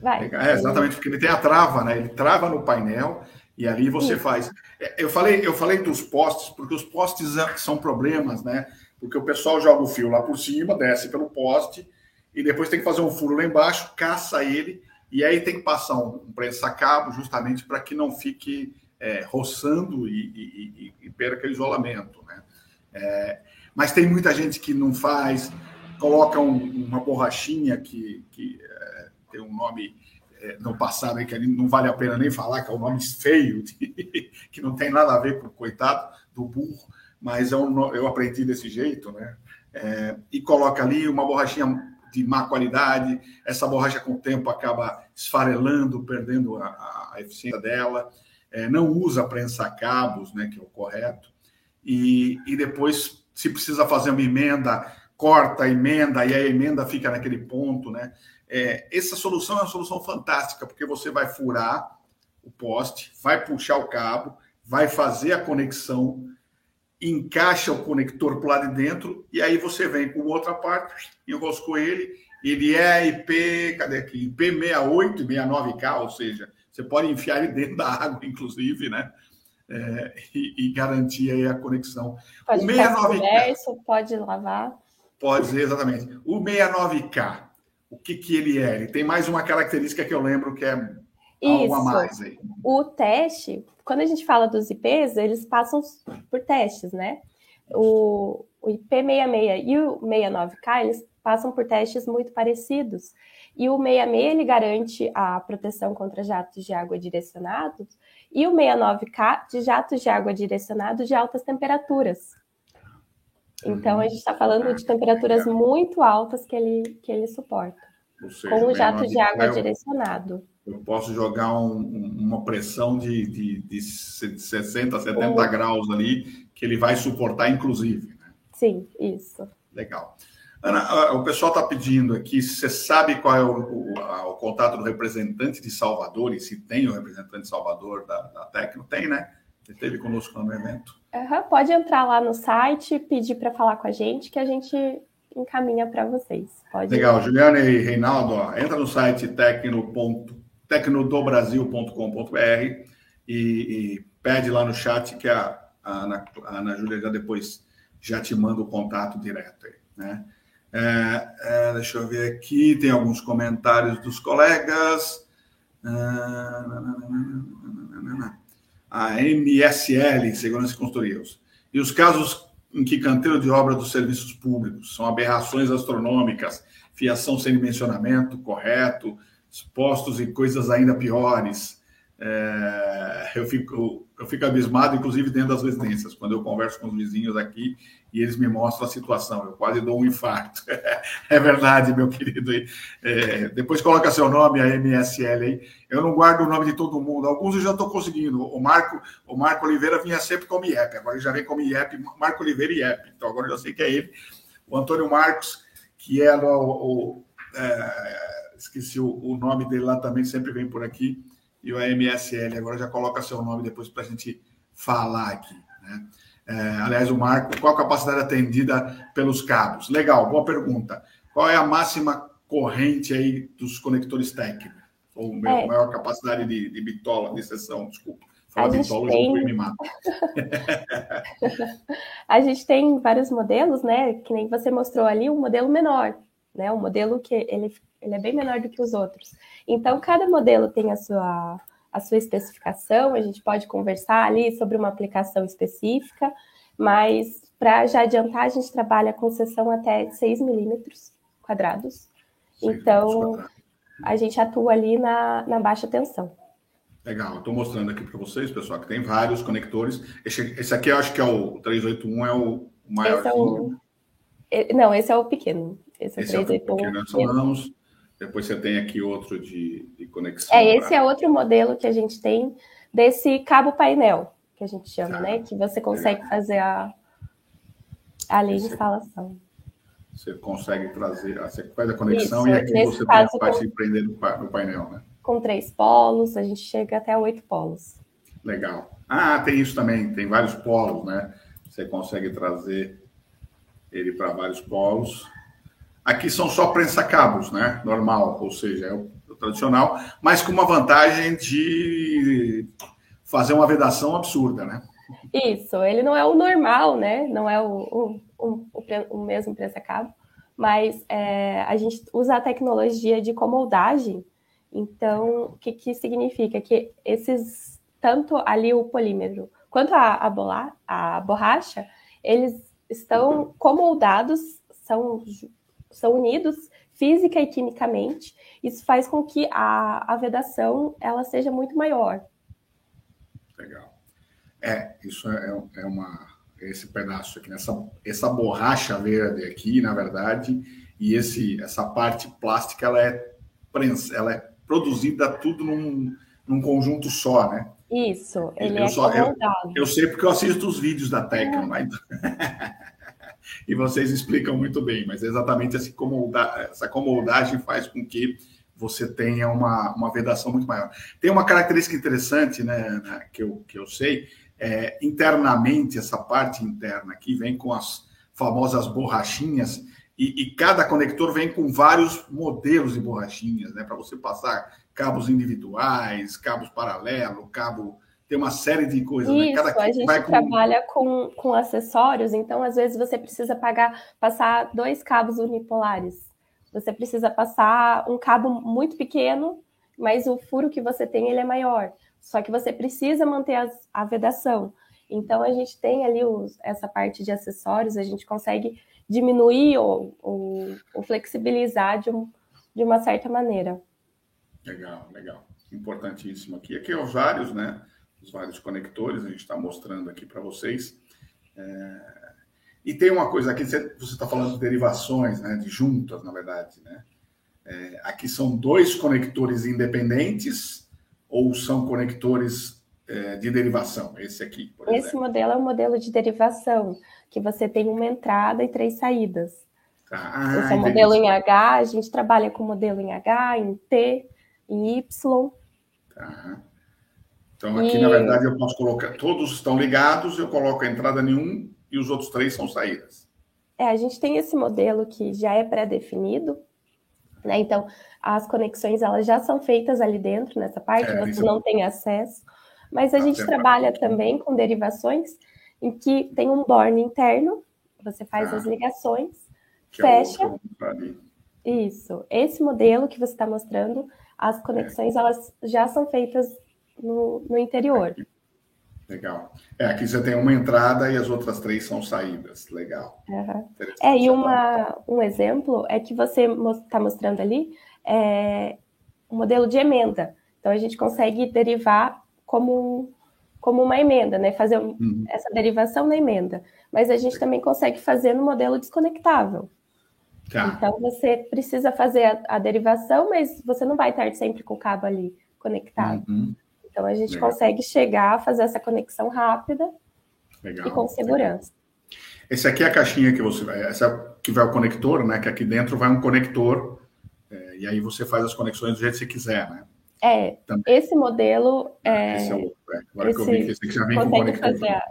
[SPEAKER 2] Vai.
[SPEAKER 1] É, exatamente, porque ele tem a trava, né? Ele trava no painel e ali você Sim. faz. É, eu falei, eu falei dos postes, porque os postes é, são problemas, né? Porque o pessoal joga o fio lá por cima, desce pelo poste, e depois tem que fazer um furo lá embaixo, caça ele, e aí tem que passar um prensa-cabo justamente para que não fique é, roçando e, e, e, perca isolamento. Né? É, mas tem muita gente que não faz, coloca um, uma borrachinha que, que é, tem um nome é, no passado aí que não vale a pena nem falar, que é um nome feio, de, que não tem nada a ver com o coitado do burro, mas é um, eu aprendi desse jeito, né? É, e coloca ali uma borrachinha de má qualidade, essa borracha com o tempo acaba esfarelando, perdendo a, a eficiência dela é, não usa prensa-cabos, né, que é o correto, e, e depois, se precisa fazer uma emenda, corta a emenda, e a emenda fica naquele ponto, né? É, essa solução é uma solução fantástica, porque você vai furar o poste, vai puxar o cabo, vai fazer a conexão, encaixa o conector para lado de dentro, e aí você vem com outra parte, enroscou ele, ele é IP, cadê aqui? IP68 e 69K, ou seja, você pode enfiar ele dentro da água, inclusive, né? É, e, e, garantir aí a conexão.
[SPEAKER 2] Pode o 69K, pode lavar.
[SPEAKER 1] Pode ser, exatamente. O 69K, o que, que ele é? Ele tem mais uma característica que eu lembro que é Isso. algo a mais aí.
[SPEAKER 2] O teste, quando a gente fala dos IPs, eles passam por testes, né? O, o IP66 e o 69K, eles passam por testes muito parecidos. E o 66 ele garante a proteção contra jatos de água direcionados e o 69K de jatos de água direcionados de altas temperaturas. Então a gente está falando de temperaturas muito altas que ele, que ele suporta. Seja, com o jato de água eu, direcionado.
[SPEAKER 1] Eu posso jogar um, uma pressão de, de, de 60, 70 graus ali, que ele vai suportar, inclusive. Né?
[SPEAKER 2] Sim, isso.
[SPEAKER 1] Legal. Ana, o pessoal está pedindo aqui, você sabe qual é o, o, o, contato do representante de Salvador e se tem o representante de Salvador da, da Tecno? Tem, né? Ele esteve conosco no evento.
[SPEAKER 2] Uhum, pode entrar lá no site, pedir para falar com a gente, que a gente encaminha para vocês.
[SPEAKER 1] Pode Legal, ir. Juliana e Reinaldo, ó, entra no site tecnodobrasil.com.br e, e pede lá no chat que a, a Ana, a Ana Júlia já depois já te manda o contato direto aí, né? É, é, deixa eu ver aqui, tem alguns comentários dos colegas. A MSL, Segurança e Consultorias. E os casos em que canteiro de obra dos serviços públicos são aberrações astronômicas, fiação sem dimensionamento correto, postos e coisas ainda piores. É, eu, fico, eu fico abismado, inclusive dentro das residências, quando eu converso com os vizinhos aqui e eles me mostram a situação. Eu quase dou um infarto. é verdade, meu querido. É, depois coloca seu nome, a MSL aí. Eu não guardo o nome de todo mundo. Alguns eu já estou conseguindo. O Marco, o Marco Oliveira vinha sempre como IEP. Agora ele já vem como IEP, Marco Oliveira e IEP. Então agora eu já sei que é ele. O Antônio Marcos, que era é o. o é, esqueci o, o nome dele lá também, sempre vem por aqui e o MSL. Agora já coloca seu nome depois para a gente falar aqui. Né? É, aliás, o Marco, qual a capacidade atendida pelos cabos? Legal, boa pergunta. Qual é a máxima corrente aí dos conectores técnicos? Ou é. maior capacidade de, de bitola, de sessão, desculpa.
[SPEAKER 2] Fala bitola, tem... me mata. a gente tem vários modelos, né? Que nem você mostrou ali, um modelo menor, né? Um modelo que ele, ele é bem menor do que os outros. Então, cada modelo tem a sua, a sua especificação, a gente pode conversar ali sobre uma aplicação específica, mas para já adiantar, a gente trabalha com seção até 6 milímetros quadrados. Então, a gente atua ali na, na baixa tensão.
[SPEAKER 1] Legal, estou mostrando aqui para vocês, pessoal, que tem vários conectores. Esse, esse, aqui eu acho que é o 381, é o maior. Esse é o...
[SPEAKER 2] Não, esse é o pequeno.
[SPEAKER 1] Esse é o 381. O pequeno, nós falamos. Depois você tem aqui outro de, de conexão.
[SPEAKER 2] É, esse pra... é outro modelo que a gente tem desse cabo painel, que a gente chama, tá. né? Que você consegue é. fazer a, a linha de instalação.
[SPEAKER 1] Você consegue trazer, você faz a conexão Isso, e aqui você caso, tem a parte de prender no painel, né?
[SPEAKER 2] Com três polos, a gente chega até oito polos.
[SPEAKER 1] Legal. Ah, tem isso também, tem vários polos, né? Você consegue trazer ele para vários polos. Aqui são só prensa-cabos, né? Normal, ou seja, é o, tradicional, mas com uma vantagem de fazer uma vedação absurda, né?
[SPEAKER 2] Isso, ele não é o normal, né? Não é o, o, o, o mesmo prensa-cabo, mas é, a gente usa a tecnologia de comoldagem. Então, o que, que significa? Que esses, tanto ali o polímero quanto a, a, a borracha, eles estão comoldados, são são unidos física e quimicamente. Isso faz com que a, a vedação ela seja muito maior.
[SPEAKER 1] Legal. É, isso é, é uma esse pedaço aqui, essa, essa borracha verde aqui, na verdade, e esse essa parte plástica ela é ela é produzida tudo num, num conjunto só, né?
[SPEAKER 2] Isso, ele eu é só,
[SPEAKER 1] eu, eu, sei porque eu assisto os vídeos da Tecno, é. mas e vocês explicam muito bem, mas é exatamente essa, comodagem, essa comodagem faz com que você tenha uma, uma vedação muito maior. Tem uma característica interessante, né, que, eu, que eu sei, é, internamente, essa parte interna aqui vem com as famosas borrachinhas, e, e cada conector vem com vários modelos de borrachinhas, né, para você passar cabos individuais, cabos paralelo, cabo tem uma série de coisas.
[SPEAKER 2] Isso, né? Cada a gente com... trabalha com, com acessórios, então às vezes você precisa pagar, passar dois cabos unipolares. Você precisa passar um cabo muito pequeno, mas o furo que você tem ele é maior. Só que você precisa manter as, a vedação. Então a gente tem ali os, essa parte de acessórios, a gente consegue diminuir ou, ou, ou flexibilizar de, um, de uma certa maneira.
[SPEAKER 1] Legal, legal. Importantíssimo aqui. Aqui é os vários, né? Os vários conectores, a gente está mostrando aqui para vocês. É... E tem uma coisa aqui, você está falando de derivações, né, de juntas, na verdade. Né? É, aqui são dois conectores independentes ou são conectores é, de derivação? Esse aqui,
[SPEAKER 2] por Esse exemplo. modelo é um modelo de derivação, que você tem uma entrada e três saídas. Ah, Esse é o modelo em H, a gente trabalha com modelo em H, em T, em Y.
[SPEAKER 1] Tá. Então, aqui, e... na verdade, eu posso colocar. Todos estão ligados, eu coloco a entrada em um e os outros três são saídas.
[SPEAKER 2] É, a gente tem esse modelo que já é pré-definido, né? Então, as conexões elas já são feitas ali dentro, nessa parte, é, você não tem acesso. Mas a gente trabalha também com derivações em que tem um borne interno, você faz ah, as ligações, é fecha. É isso. Esse modelo que você está mostrando, as conexões é. elas já são feitas no, no interior.
[SPEAKER 1] Legal. É, aqui você tem uma entrada e as outras três são saídas. Legal.
[SPEAKER 2] Uhum. É, e uma, um exemplo é que você está mostrando ali é, um modelo de emenda. Então, a gente consegue derivar como, como uma emenda, né? Fazer uhum. essa derivação na emenda. Mas a gente também consegue fazer no modelo desconectável. Tá. Então, você precisa fazer a, a, derivação, mas você não vai estar sempre com o cabo ali conectado. Uhum. Então a gente Legal. consegue chegar a fazer essa conexão rápida Legal. e com segurança.
[SPEAKER 1] Legal. Esse aqui é a caixinha que você vai, essa que vai o conector, né? Que aqui dentro vai um conector é, e aí você faz as conexões do jeito que você quiser, né?
[SPEAKER 2] É, Também. esse modelo é. Esse é o, é, agora
[SPEAKER 1] esse, que eu vi que esse aqui já vem com conector. Fazer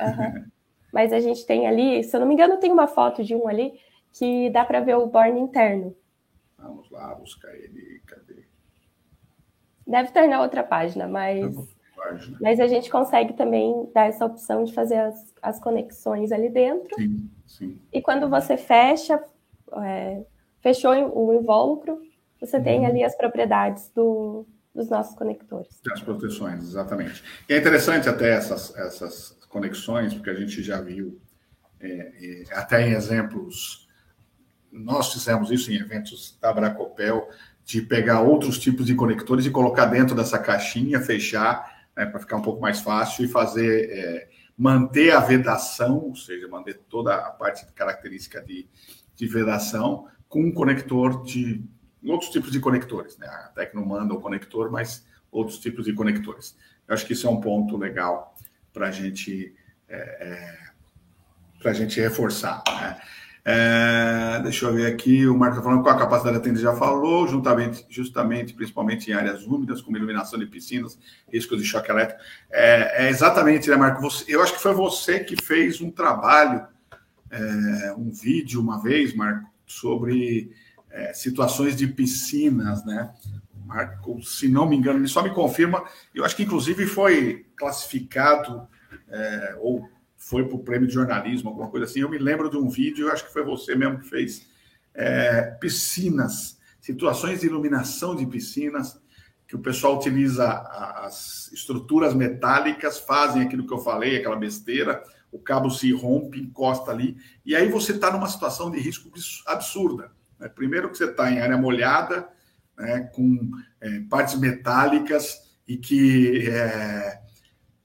[SPEAKER 2] uhum. Mas a gente tem ali, se eu não me engano, tem uma foto de um ali que dá para ver o borne interno.
[SPEAKER 1] Vamos lá buscar ele. Cadê?
[SPEAKER 2] Deve estar na outra página, mas, página. mas a gente consegue também dar essa opção de fazer as, as conexões ali dentro.
[SPEAKER 1] Sim, sim.
[SPEAKER 2] E quando você fecha, é, fechou o invólucro, você uhum. tem ali as propriedades do, dos nossos conectores.
[SPEAKER 1] As proteções, exatamente. E é interessante até essas, essas conexões, porque a gente já viu é, é, até em exemplos, nós fizemos isso em eventos da Bracopel, de pegar outros tipos de conectores e colocar dentro dessa caixinha, fechar, né, para ficar um pouco mais fácil e fazer, é, manter a vedação, ou seja, manter toda a parte característica de, de vedação com um conector de outros tipos de conectores. Né? A Tecno manda o conector, mas outros tipos de conectores. Eu acho que isso é um ponto legal para gente, é, é, a gente reforçar. Né? É, deixa eu ver aqui, o Marco está falando com a capacidade de atender já falou, juntamente, justamente, principalmente em áreas úmidas, como iluminação de piscinas, riscos de choque elétrico. É, é exatamente, né, Marco? Você, eu acho que foi você que fez um trabalho, é, um vídeo uma vez, Marco, sobre é, situações de piscinas, né? Marco, se não me engano, ele só me confirma, eu acho que inclusive foi classificado é, ou foi para o prêmio de jornalismo, alguma coisa assim. Eu me lembro de um vídeo, acho que foi você mesmo que fez, é, piscinas, situações de iluminação de piscinas, que o pessoal utiliza as estruturas metálicas, fazem aquilo que eu falei, aquela besteira, o cabo se rompe, encosta ali, e aí você está numa situação de risco absurda. Né? Primeiro que você está em área molhada, né, com é, partes metálicas e que é,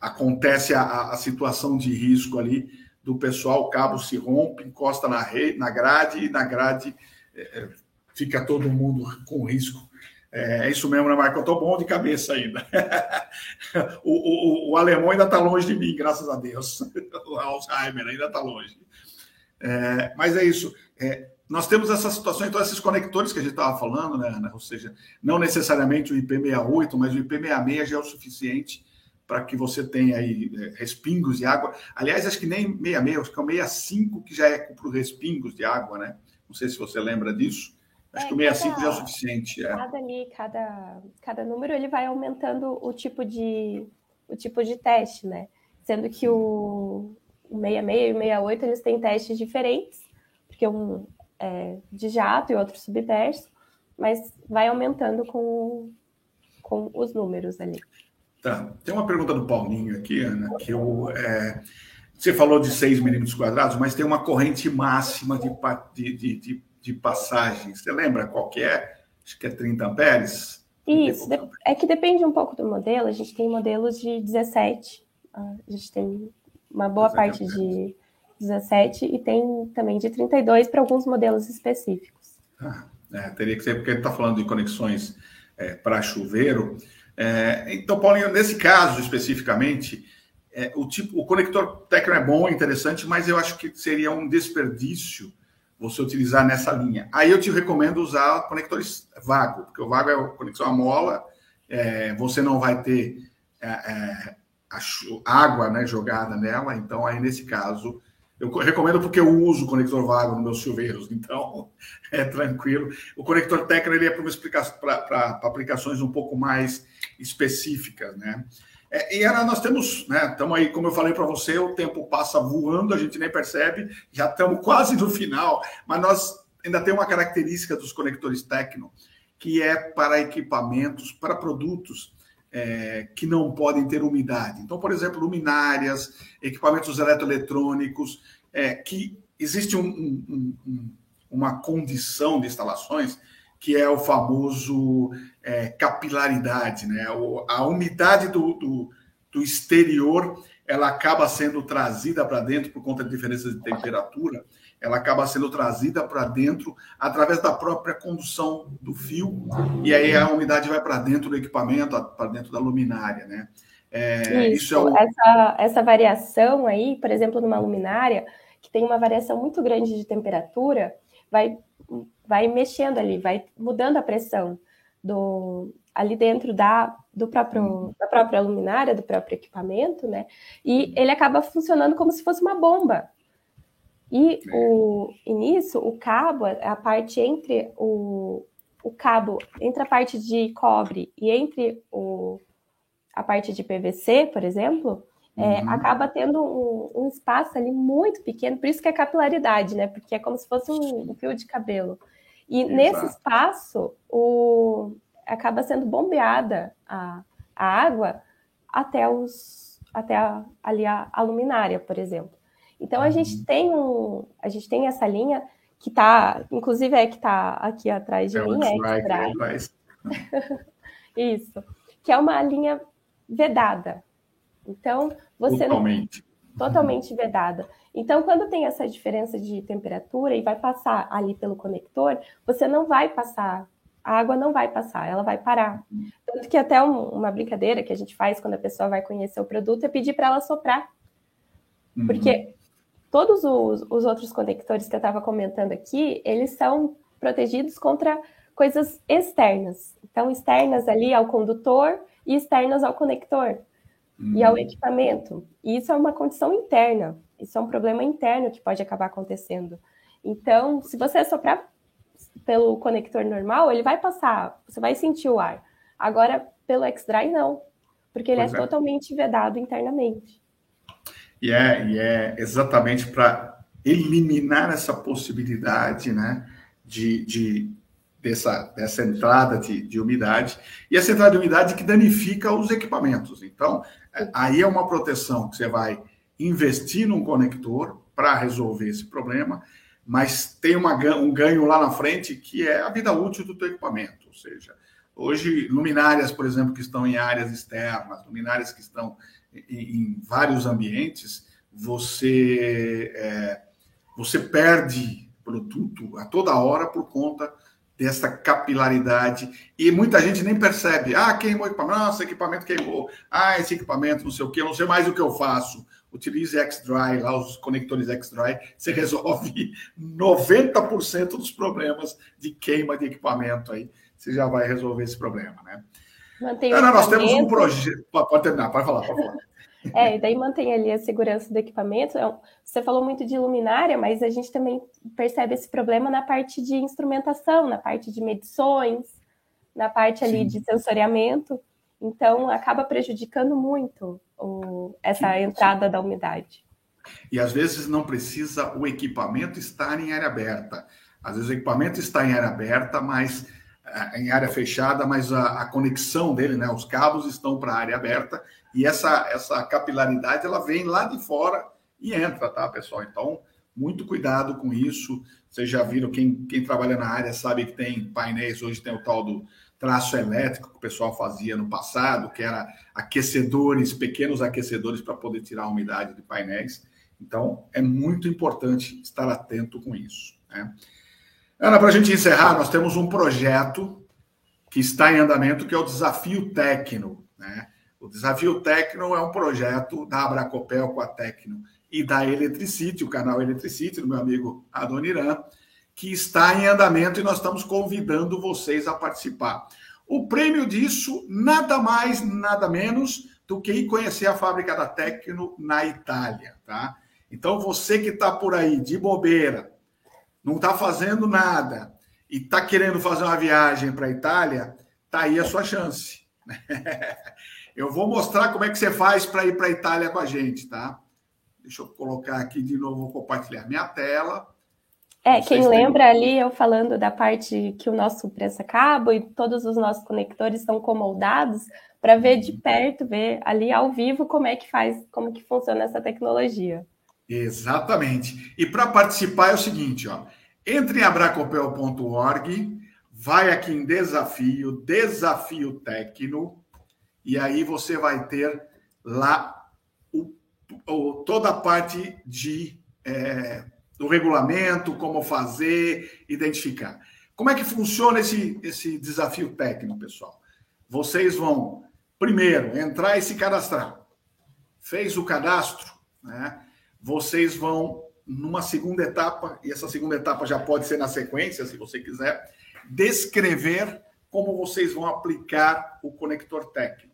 [SPEAKER 1] acontece a, a, situação de risco ali do pessoal, o cabo se rompe, encosta na, rede, na grade, e na grade é, é, fica todo mundo com risco. É, é isso mesmo, né, Marco? Eu estou bom de cabeça ainda. o, o, o, alemão ainda está longe de mim, graças a Deus. o Alzheimer ainda está longe. É, mas é isso. É, nós temos essa situação, então, esses conectores que a gente estava falando, né, né, ou seja, não necessariamente o IP68, mas o IP66 já é o suficiente para que você tenha aí é, respingos de água. Aliás, acho que nem 66, acho que é o 65 que já é para os respingos de água, né? Não sei se você lembra disso. Acho é, que o 65 cada, já é o suficiente. É.
[SPEAKER 2] Cada ali, cada, cada número, ele vai aumentando o tipo de, o tipo de teste, né? Sendo que o, o 66 e o 68, eles têm testes diferentes, porque um é de jato e outro subterso, mas vai aumentando com, com os números ali.
[SPEAKER 1] Tá. Tem uma pergunta do Paulinho aqui, Ana, que eu, é, você falou de 6 milímetros quadrados, mas tem uma corrente máxima de, de, de, de, passagem. Você lembra qual que é? Acho que é 30 amperes.
[SPEAKER 2] Isso, é que depende um pouco do modelo. A gente tem modelos de 17, ah, a gente tem uma boa parte amperes. de 17 e tem também de 32 para alguns modelos específicos.
[SPEAKER 1] Ah, é, teria que ser, porque ele está falando de conexões é, para chuveiro. É, então, Paulinho, nesse caso especificamente, é, o tipo, o conector Tecno é bom, é interessante, mas eu acho que seria um desperdício você utilizar nessa linha. Aí eu te recomendo usar conectores vago, porque o vago é a conexão à mola, é, você não vai ter é, é, água né, jogada nela, então aí nesse caso Eu recomendo porque eu uso o conector vago nos meus chuveiros, então é tranquilo. O conector Tecno ele é para aplicações um pouco mais específicas, né? É, e Ana, nós temos, né? Estamos aí, como eu falei para você, o tempo passa voando, a gente nem percebe, já estamos quase no final, mas nós ainda tem uma característica dos conectores Tecno, que é para equipamentos, para produtos é, que não podem ter umidade. Então, por exemplo, luminárias, equipamentos eletroeletrônicos, é, que existe um, um, um, uma condição de instalações que é o famoso é, capilaridade, né? O, a umidade do, do, do exterior ela acaba sendo trazida para dentro por conta de diferenças de temperatura ela acaba sendo trazida para dentro através da própria condução do fio, e aí a umidade vai para dentro do equipamento, para dentro da luminária, né?
[SPEAKER 2] É, isso, isso é o... essa, essa variação aí, por exemplo, numa luminária, que tem uma variação muito grande de temperatura, vai, vai mexendo ali, vai mudando a pressão do, ali dentro da, do próprio, da própria luminária, do próprio equipamento, né? E ele acaba funcionando como se fosse uma bomba. E, o, e nisso, o cabo, a parte entre o, o cabo, entre a parte de cobre e entre o, a parte de PVC, por exemplo, é, uhum. acaba tendo um, um, espaço ali muito pequeno, por isso que é capilaridade, né? Porque é como se fosse um, um fio de cabelo. E Exato. nesse espaço, o, acaba sendo bombeada a, a água até os até a, ali a, a luminária, por exemplo. Então a gente tem um, a gente tem essa linha que está, inclusive é que está aqui atrás de é mim, é Isso, que é uma linha vedada. Então você
[SPEAKER 1] totalmente.
[SPEAKER 2] Não, totalmente vedada. Então, quando tem essa diferença de temperatura e vai passar ali pelo conector, você não vai passar, a água não vai passar, ela vai parar. Tanto que até um, uma brincadeira que a gente faz quando a pessoa vai conhecer o produto é pedir para ela soprar. Uhum. Porque Todos os, os outros conectores que eu estava comentando aqui, eles são protegidos contra coisas externas. Então, externas ali ao condutor e externas ao conector uhum. e ao uhum. equipamento. E isso é uma condição interna. Isso é um problema interno que pode acabar acontecendo. Então, se você soprar pelo conector normal, ele vai passar, você vai sentir o ar. Agora, pelo X-Dry, não, porque ele é, é, totalmente vedado internamente.
[SPEAKER 1] E é, e é exatamente para eliminar essa possibilidade né, de, de, dessa, dessa entrada de, de umidade. E essa entrada de umidade que danifica os equipamentos. Então, é, aí é uma proteção que você vai investir num conector para resolver esse problema, mas tem uma, um ganho lá na frente que é a vida útil do teu equipamento. Ou seja, hoje, luminárias, por exemplo, que estão em áreas externas, luminárias que estão em, vários ambientes, você, é, você perde produto a toda hora por conta dessa capilaridade e muita gente nem percebe. Ah, queimou o equipamento, nossa, equipamento queimou. Ah, esse equipamento, não sei o que, não sei mais o que eu faço. Utilize X-Dry, lá os conectores X-Dry, você resolve 90% dos problemas de queima de equipamento aí. Você já vai resolver esse problema, né?
[SPEAKER 2] Mantém Ana,
[SPEAKER 1] nós temos um projeto. Pode terminar, pode falar, pode falar.
[SPEAKER 2] É, e daí mantém ali a segurança do equipamento. É você falou muito de luminária, mas a gente também percebe esse problema na parte de instrumentação, na parte de medições, na parte ali Sim. de sensoriamento. Então, acaba prejudicando muito o, essa Sim. entrada da umidade.
[SPEAKER 1] E às vezes não precisa o equipamento estar em área aberta. Às vezes o equipamento está em área aberta, mas em área fechada, mas a, a, conexão dele, né, os cabos estão para a área aberta e essa, essa capilaridade ela vem lá de fora e entra, tá, pessoal? Então, muito cuidado com isso. Vocês já viram, quem, quem trabalha na área sabe que tem painéis, hoje tem o tal do traço elétrico que o pessoal fazia no passado, que era aquecedores, pequenos aquecedores para poder tirar a umidade de painéis. Então, é muito importante estar atento com isso. Né? Ana, para a gente encerrar, nós temos um projeto que está em andamento, que é o Desafio Tecno. Né? O Desafio Tecno é um projeto da Abracopel com a Tecno e da Eletricity, o canal Eletricity, do meu amigo Adoniran, que está em andamento e nós estamos convidando vocês a participar. O prêmio disso, nada mais, nada menos do que ir conhecer a fábrica da Tecno na Itália, tá? Então, você que está por aí de bobeira, não está fazendo nada e está querendo fazer uma viagem para a Itália, tá aí a sua chance. Eu vou mostrar como é que você faz para ir para a Itália com a gente, tá? Deixa eu colocar aqui de novo, vou compartilhar minha tela.
[SPEAKER 2] É, quem lembra ali eu falando da parte que o nosso pressa-cabo e todos os nossos conectores estão comoldados para ver de uhum. perto, ver ali ao vivo como é que faz, como que funciona essa tecnologia.
[SPEAKER 1] Exatamente. E para participar é o seguinte, ó, entre em abracopel.org, vai aqui em desafio, desafio tecno, e aí você vai ter lá o, o, toda a parte de é, do regulamento, como fazer, identificar. Como é que funciona esse, esse desafio técnico, pessoal? Vocês vão, primeiro, entrar e se cadastrar. Fez o cadastro, né? Vocês vão, numa segunda etapa, e essa segunda etapa já pode ser na sequência, se você quiser, descrever como vocês vão aplicar o conector técnico.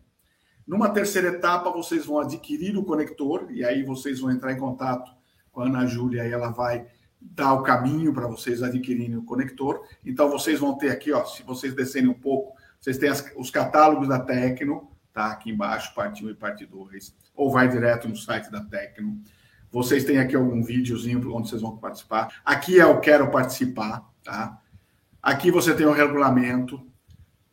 [SPEAKER 1] Numa terceira etapa, vocês vão adquirir o conector, e aí vocês vão entrar em contato com a Ana Júlia e ela vai dar o caminho para vocês adquirirem o conector. Então, vocês vão ter aqui, ó, se vocês descerem um pouco, vocês têm as, os catálogos da Tecno, tá? Aqui embaixo, parte 1 e parte 2, ou vai direto no site da Tecno. Vocês têm aqui algum videozinho onde vocês vão participar. Aqui é o Quero Participar, tá? Aqui você tem o regulamento.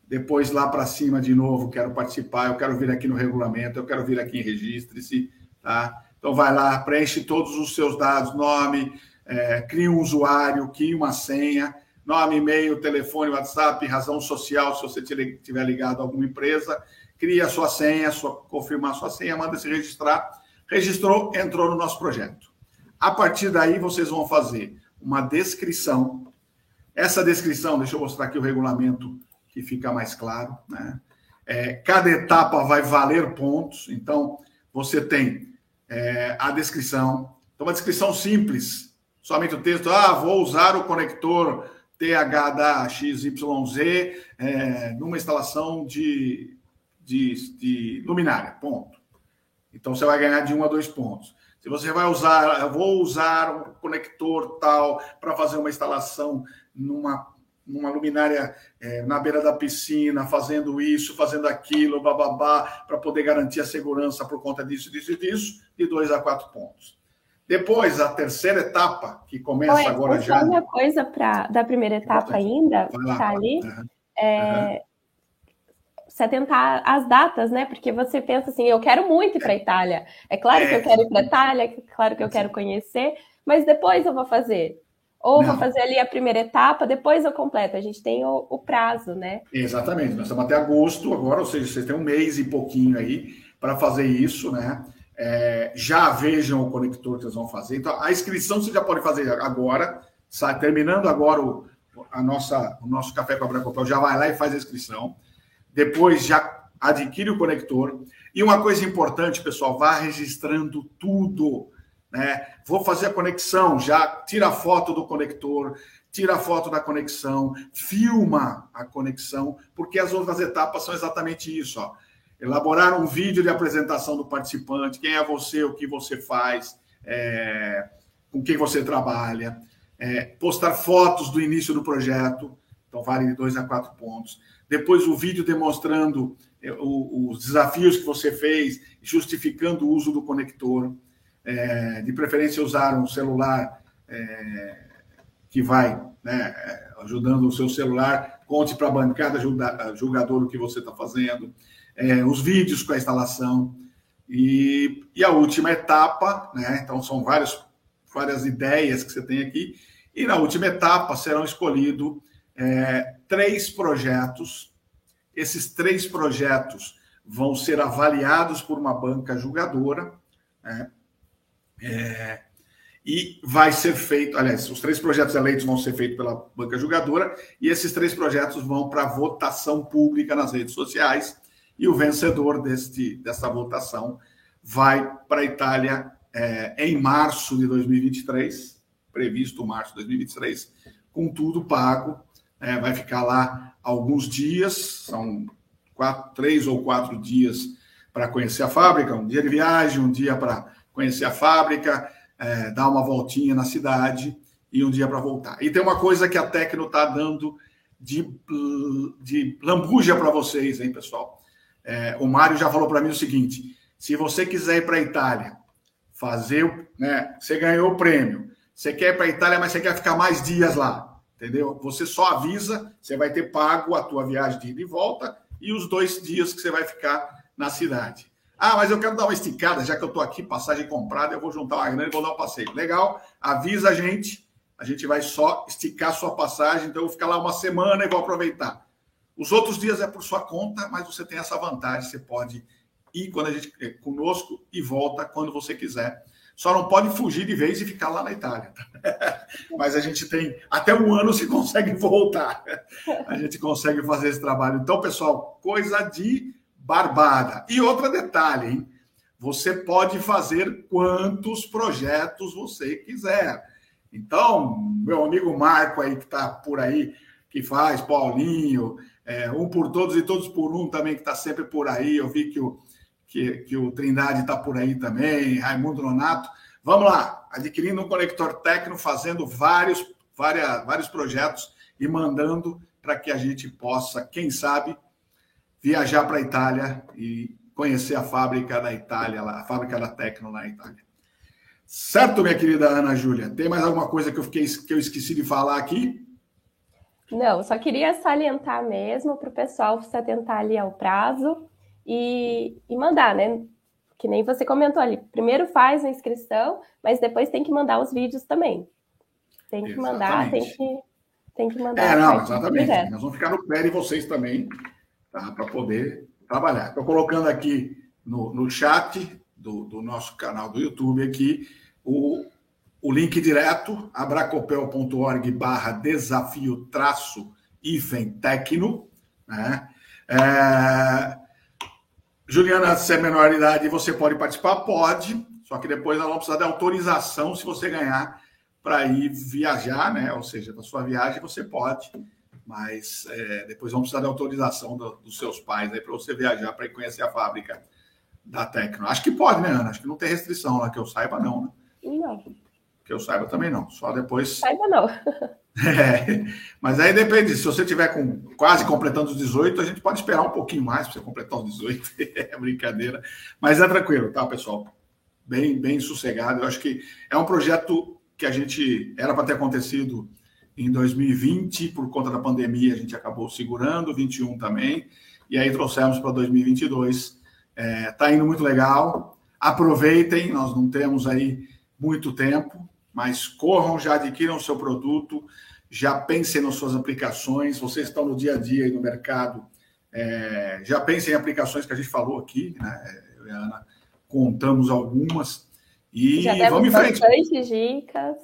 [SPEAKER 1] Depois lá para cima de novo, quero participar, eu quero vir aqui no regulamento, eu quero vir aqui em registre-se, tá? Então, vai lá, preenche todos os seus dados, nome, é, cria um usuário, cria uma senha, nome, e-mail, telefone, WhatsApp, razão social, se você tiver ligado a alguma empresa, cria a sua senha, sua, confirmar a sua senha, manda se registrar. Registrou, entrou no nosso projeto. A partir daí, vocês vão fazer uma descrição. Essa descrição, deixa eu mostrar aqui o regulamento que fica mais claro. Né? É, cada etapa vai valer pontos, então você tem é, a descrição. Então, uma descrição simples, somente o texto, ah, vou usar o conector TH da XYZ é, numa instalação de, de, de luminária, ponto. Então, você vai ganhar de um a dois pontos. Se você vai usar, eu vou usar um conector tal para fazer uma instalação numa numa luminária é, na beira da piscina, fazendo isso, fazendo aquilo, bababá, para poder garantir a segurança por conta disso, disso e disso, de dois a quatro pontos. Depois, a terceira etapa, que começa Oi, agora já.
[SPEAKER 2] Só uma coisa pra, da primeira etapa ainda, está ali, uhum. é, uhum. Se atentar às datas, né? Porque você pensa assim, eu quero muito ir para a Itália. É claro é. que eu quero ir para a Itália, é claro que eu quero conhecer, mas depois eu vou fazer. Ou Não. vou fazer ali a primeira etapa, depois eu completo. A gente tem o, o, prazo, né?
[SPEAKER 1] Exatamente. Nós estamos até agosto agora, ou seja, vocês têm um mês e pouquinho aí para fazer isso, né? É, já vejam o conector que vocês vão fazer. Então, a inscrição você já pode fazer agora, terminando agora o, a nossa, o nosso Café com a Branca já vai lá e faz a inscrição. Depois já adquire o conector. E uma coisa importante, pessoal, vá registrando tudo né? Vou fazer a conexão, já tira a foto do conector, tira a foto da conexão, filma a conexão, porque as outras etapas são exatamente isso. Ó. Elaborar um vídeo de apresentação do participante, quem é você, o que você faz, é, com quem você trabalha, é, postar fotos do início do projeto, então vale de dois a quatro pontos. Depois o vídeo demonstrando é, os desafios que você fez, justificando o uso do conector. É, de preferência usar um celular é, que vai né, ajudando o seu celular, conte para a bancada julgador o que você está fazendo, é, os vídeos com a instalação. E, e a última etapa, né, então são várias, várias ideias que você tem aqui, e na última etapa serão escolhidos é, três projetos. Esses três projetos vão ser avaliados por uma banca julgadora, né? É, e vai ser feito, aliás, os três projetos eleitos vão ser feitos pela banca julgadora, e esses três projetos vão para votação pública nas redes sociais, e o vencedor deste, dessa votação vai para a Itália é, em março de 2023, previsto março de 2023, com tudo pago. É, vai ficar lá alguns dias, são quatro, três ou quatro dias para conhecer a fábrica, um dia de viagem, um dia para conhecer a fábrica, é, dar uma voltinha na cidade e um dia para voltar. E tem uma coisa que a Tecno está dando de, de lambuja para vocês, hein, pessoal? É, o Mário já falou para mim o seguinte: se você quiser ir para a Itália, fazer, né? Você ganhou o prêmio, você quer ir para a Itália, mas você quer ficar mais dias lá, entendeu? Você só avisa, você vai ter pago a tua viagem de ida e volta e os dois dias que você vai ficar na cidade. Ah, mas eu quero dar uma esticada, já que eu estou aqui, passagem comprada, eu vou juntar uma grana e vou dar um passeio. Legal, avisa a gente, a gente vai só esticar sua passagem, então eu vou ficar lá uma semana e vou aproveitar. Os outros dias é por sua conta, mas você tem essa vantagem, você pode ir quando a gente é conosco e volta quando você quiser. Só não pode fugir de vez e ficar lá na Itália. mas a gente tem até um ano se consegue voltar. A gente consegue fazer esse trabalho. Então, pessoal, coisa de barbada. E outro detalhe, hein? Você pode fazer quantos projetos você quiser. Então, meu amigo Marco aí que está por aí, que faz, Paulinho, é, um por todos e todos por um também, que está sempre por aí. Eu vi que o, que, que o Trindade está por aí também, Raimundo Nonato. Vamos lá, adquirindo um conector técnico, fazendo vários, várias, vários projetos e mandando para que a gente possa, quem sabe, viajar para a Itália e conhecer a fábrica da Itália, a fábrica da Tecno na Itália. Certo, minha querida Ana Júlia? Tem mais alguma coisa que eu, fiquei, que eu esqueci de falar aqui?
[SPEAKER 2] Não, só queria salientar mesmo para o pessoal se atentar ali ao prazo e, e mandar, né? Que nem você comentou ali. Primeiro faz a inscrição, mas depois tem que mandar os vídeos também. Tem que exatamente. mandar, tem que, tem que mandar.
[SPEAKER 1] É, não, exatamente. Nós vamos ficar no pé de vocês também tá? para poder trabalhar. Estou colocando aqui no, no chat do, do, nosso canal do YouTube aqui o, o link direto, abracopel.org barra desafio traço hífen tecno, né? É, Juliana, se é menor idade, você pode participar? Pode, só que depois ela não precisa de autorização se você ganhar para ir viajar, né? Ou seja, na sua viagem você pode mas é, depois vão precisar da autorização do, dos seus pais aí para você viajar para ir conhecer a fábrica da Tecno. Acho que pode, né, Ana? Acho que não tem restrição lá que eu saiba, não, né?
[SPEAKER 2] Não.
[SPEAKER 1] Que eu saiba também não. Só depois.
[SPEAKER 2] Saiba não.
[SPEAKER 1] É, mas aí depende. Se você tiver com quase completando os 18, a gente pode esperar um pouquinho mais para você completar os 18. é brincadeira. Mas é tranquilo, tá, pessoal? Bem, bem sossegado. Eu acho que é um projeto que a gente era para ter acontecido em 2020, por conta da pandemia, a gente acabou segurando, 21 também, e aí trouxemos para 2022. Está é, tá indo muito legal. Aproveitem, nós não temos aí muito tempo, mas corram, já adquiram o seu produto, já pensem nas suas aplicações. Vocês estão no dia a dia aí no mercado, é, já pensem em aplicações que a gente falou aqui, né? Eu e a Ana contamos algumas. E
[SPEAKER 2] já
[SPEAKER 1] vamos em frente.
[SPEAKER 2] dicas.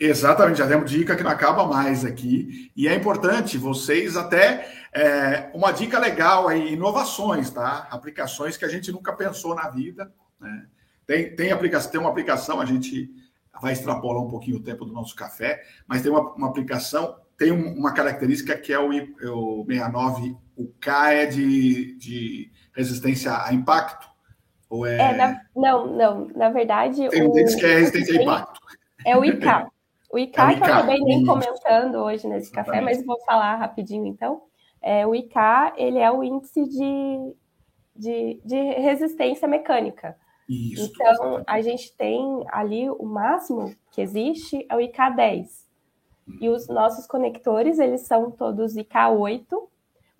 [SPEAKER 1] Exatamente, já demos dica que não acaba mais aqui. E é importante vocês até é, uma dica legal aí, inovações, tá? Aplicações que a gente nunca pensou na vida. Né? Tem, tem, aplicação, tem uma aplicação, a gente vai extrapolar um pouquinho o tempo do nosso café, mas tem uma, uma aplicação, tem uma característica que é o, o 69, o K é de, de resistência a impacto?
[SPEAKER 2] Ou é... é na, não, não, na verdade.
[SPEAKER 1] Tem um deles que é resistência a impacto.
[SPEAKER 2] É o IK. O IK, é o que eu acabei nem comentando hoje nesse Exatamente. café, mas vou falar rapidinho então. É, o IK, ele é o índice de, de, de resistência mecânica. Isso, então, a gente tem ali o máximo que existe é o IK10. E os nossos conectores, eles são todos IK8,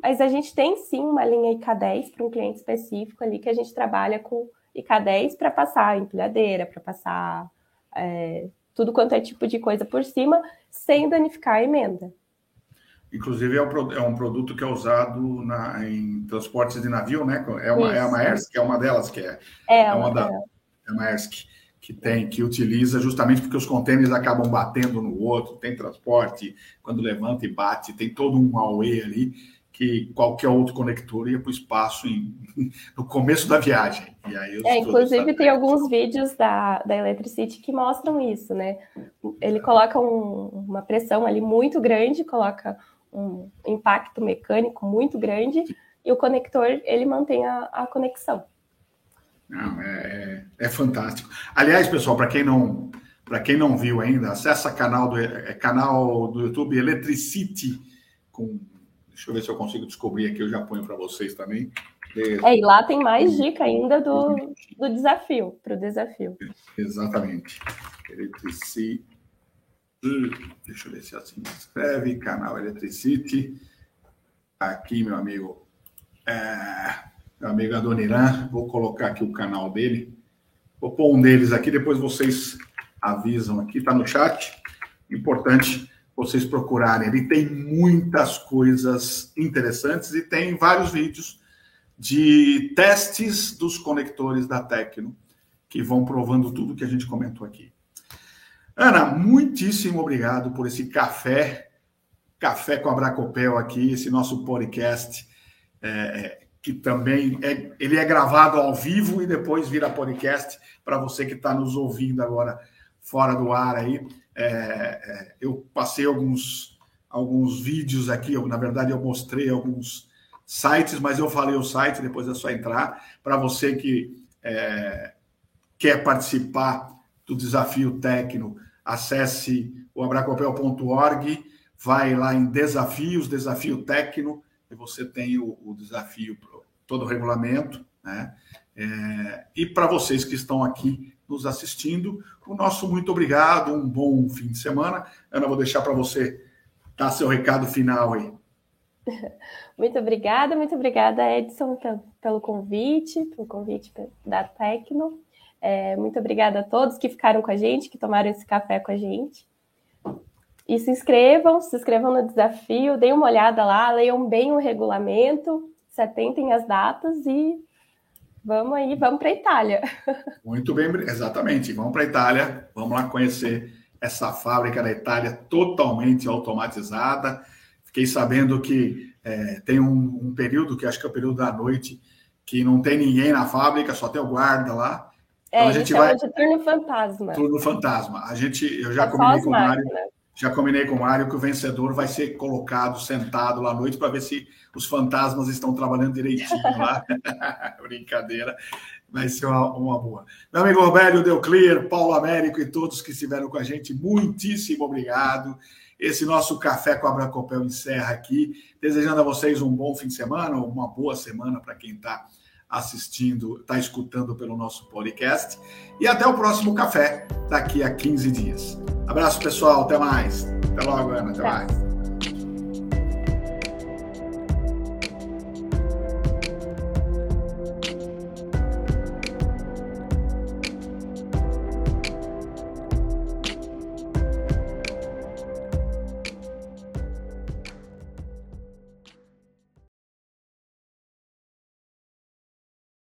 [SPEAKER 2] mas a gente tem sim uma linha IK10 para um cliente específico ali que a gente trabalha com IK10 para passar empilhadeira, para passar é, tudo quanto é tipo de coisa por cima, sem danificar a emenda.
[SPEAKER 1] Inclusive, é um, é um produto que é usado na, em transportes de navio, né? É, uma, é a Maersk, é uma delas que é.
[SPEAKER 2] É, é uma da,
[SPEAKER 1] é Maersk, que tem, que utiliza justamente porque os contêineres acabam batendo no outro, tem transporte, quando levanta e bate, tem todo um away ali que qualquer outro conector ia para o espaço em, no começo da viagem. E aí
[SPEAKER 2] é, inclusive tem alguns vídeos da, da Electricity que mostram isso, né? Ele coloca um, uma pressão ali muito grande, coloca um impacto mecânico muito grande e o conector ele mantém a, a conexão.
[SPEAKER 1] Não, é, é, É fantástico. Aliás, pessoal, para quem não para quem não viu ainda, acessa canal do é, canal do YouTube Electricity com Deixa eu ver se eu consigo descobrir aqui, eu já ponho para vocês também.
[SPEAKER 2] É, e lá tem mais dica ainda do, do desafio, para o desafio.
[SPEAKER 1] Exatamente. Electricity. Deixa eu ver se assim escreve. Canal Electricity. Aqui, meu amigo. É, meu amigo Adoniran. Vou colocar aqui o canal dele. Vou pôr um deles aqui, depois vocês avisam aqui, está no chat. Importante vocês procurarem. Ele tem muitas coisas interessantes e tem vários vídeos de testes dos conectores da Tecno que vão provando tudo que a gente comentou aqui. Ana, muitíssimo obrigado por esse café, café com a Bracopel aqui, esse nosso podcast, é, que também é, ele é gravado ao vivo e depois vira podcast para você que está nos ouvindo agora fora do ar aí. É, é, eu passei alguns, alguns vídeos aqui, eu, na verdade eu mostrei alguns sites, mas eu falei o site, depois é só entrar. Para você que é, quer participar do desafio técnico, acesse o abracopel.org, vai lá em desafios, desafio técnico, e você tem o, o desafio, todo o regulamento, né? É, e para vocês que estão aqui nos assistindo. O nosso muito obrigado, um bom fim de semana. Ana, vou deixar para você dar seu recado final aí.
[SPEAKER 2] Muito obrigada, muito obrigada, Edson, pelo convite, pelo convite da Tecno. É, muito obrigada a todos que ficaram com a gente, que tomaram esse café com a gente. E se inscrevam, se inscrevam no desafio, deem uma olhada lá, leiam bem o regulamento, se atentem às datas e Vamos aí, vamos para a Itália.
[SPEAKER 1] Muito bem, exatamente. Vamos para a Itália, vamos lá conhecer essa fábrica da Itália totalmente automatizada. Fiquei sabendo que é, tem um, um, período, que acho que é o período da noite, que não tem ninguém na fábrica, só tem o guarda lá.
[SPEAKER 2] É, então a gente vai. De turno fantasma.
[SPEAKER 1] Turno fantasma. A gente, eu já é combinei com o Mário. Já combinei com o Mário que o vencedor vai ser colocado, sentado lá à noite, para ver se os fantasmas estão trabalhando direitinho lá. Brincadeira, vai ser uma, uma, boa. Meu amigo Roberto Deuclier, Paulo Américo e todos que estiveram com a gente, muitíssimo obrigado. Esse nosso Café com a Bracopel encerra aqui, desejando a vocês um bom fim de semana, uma boa semana para quem está assistindo, está escutando pelo nosso podcast. E até o próximo café, daqui a 15 dias. Abraço, pessoal. Até mais. Até logo, Ana. Até mais.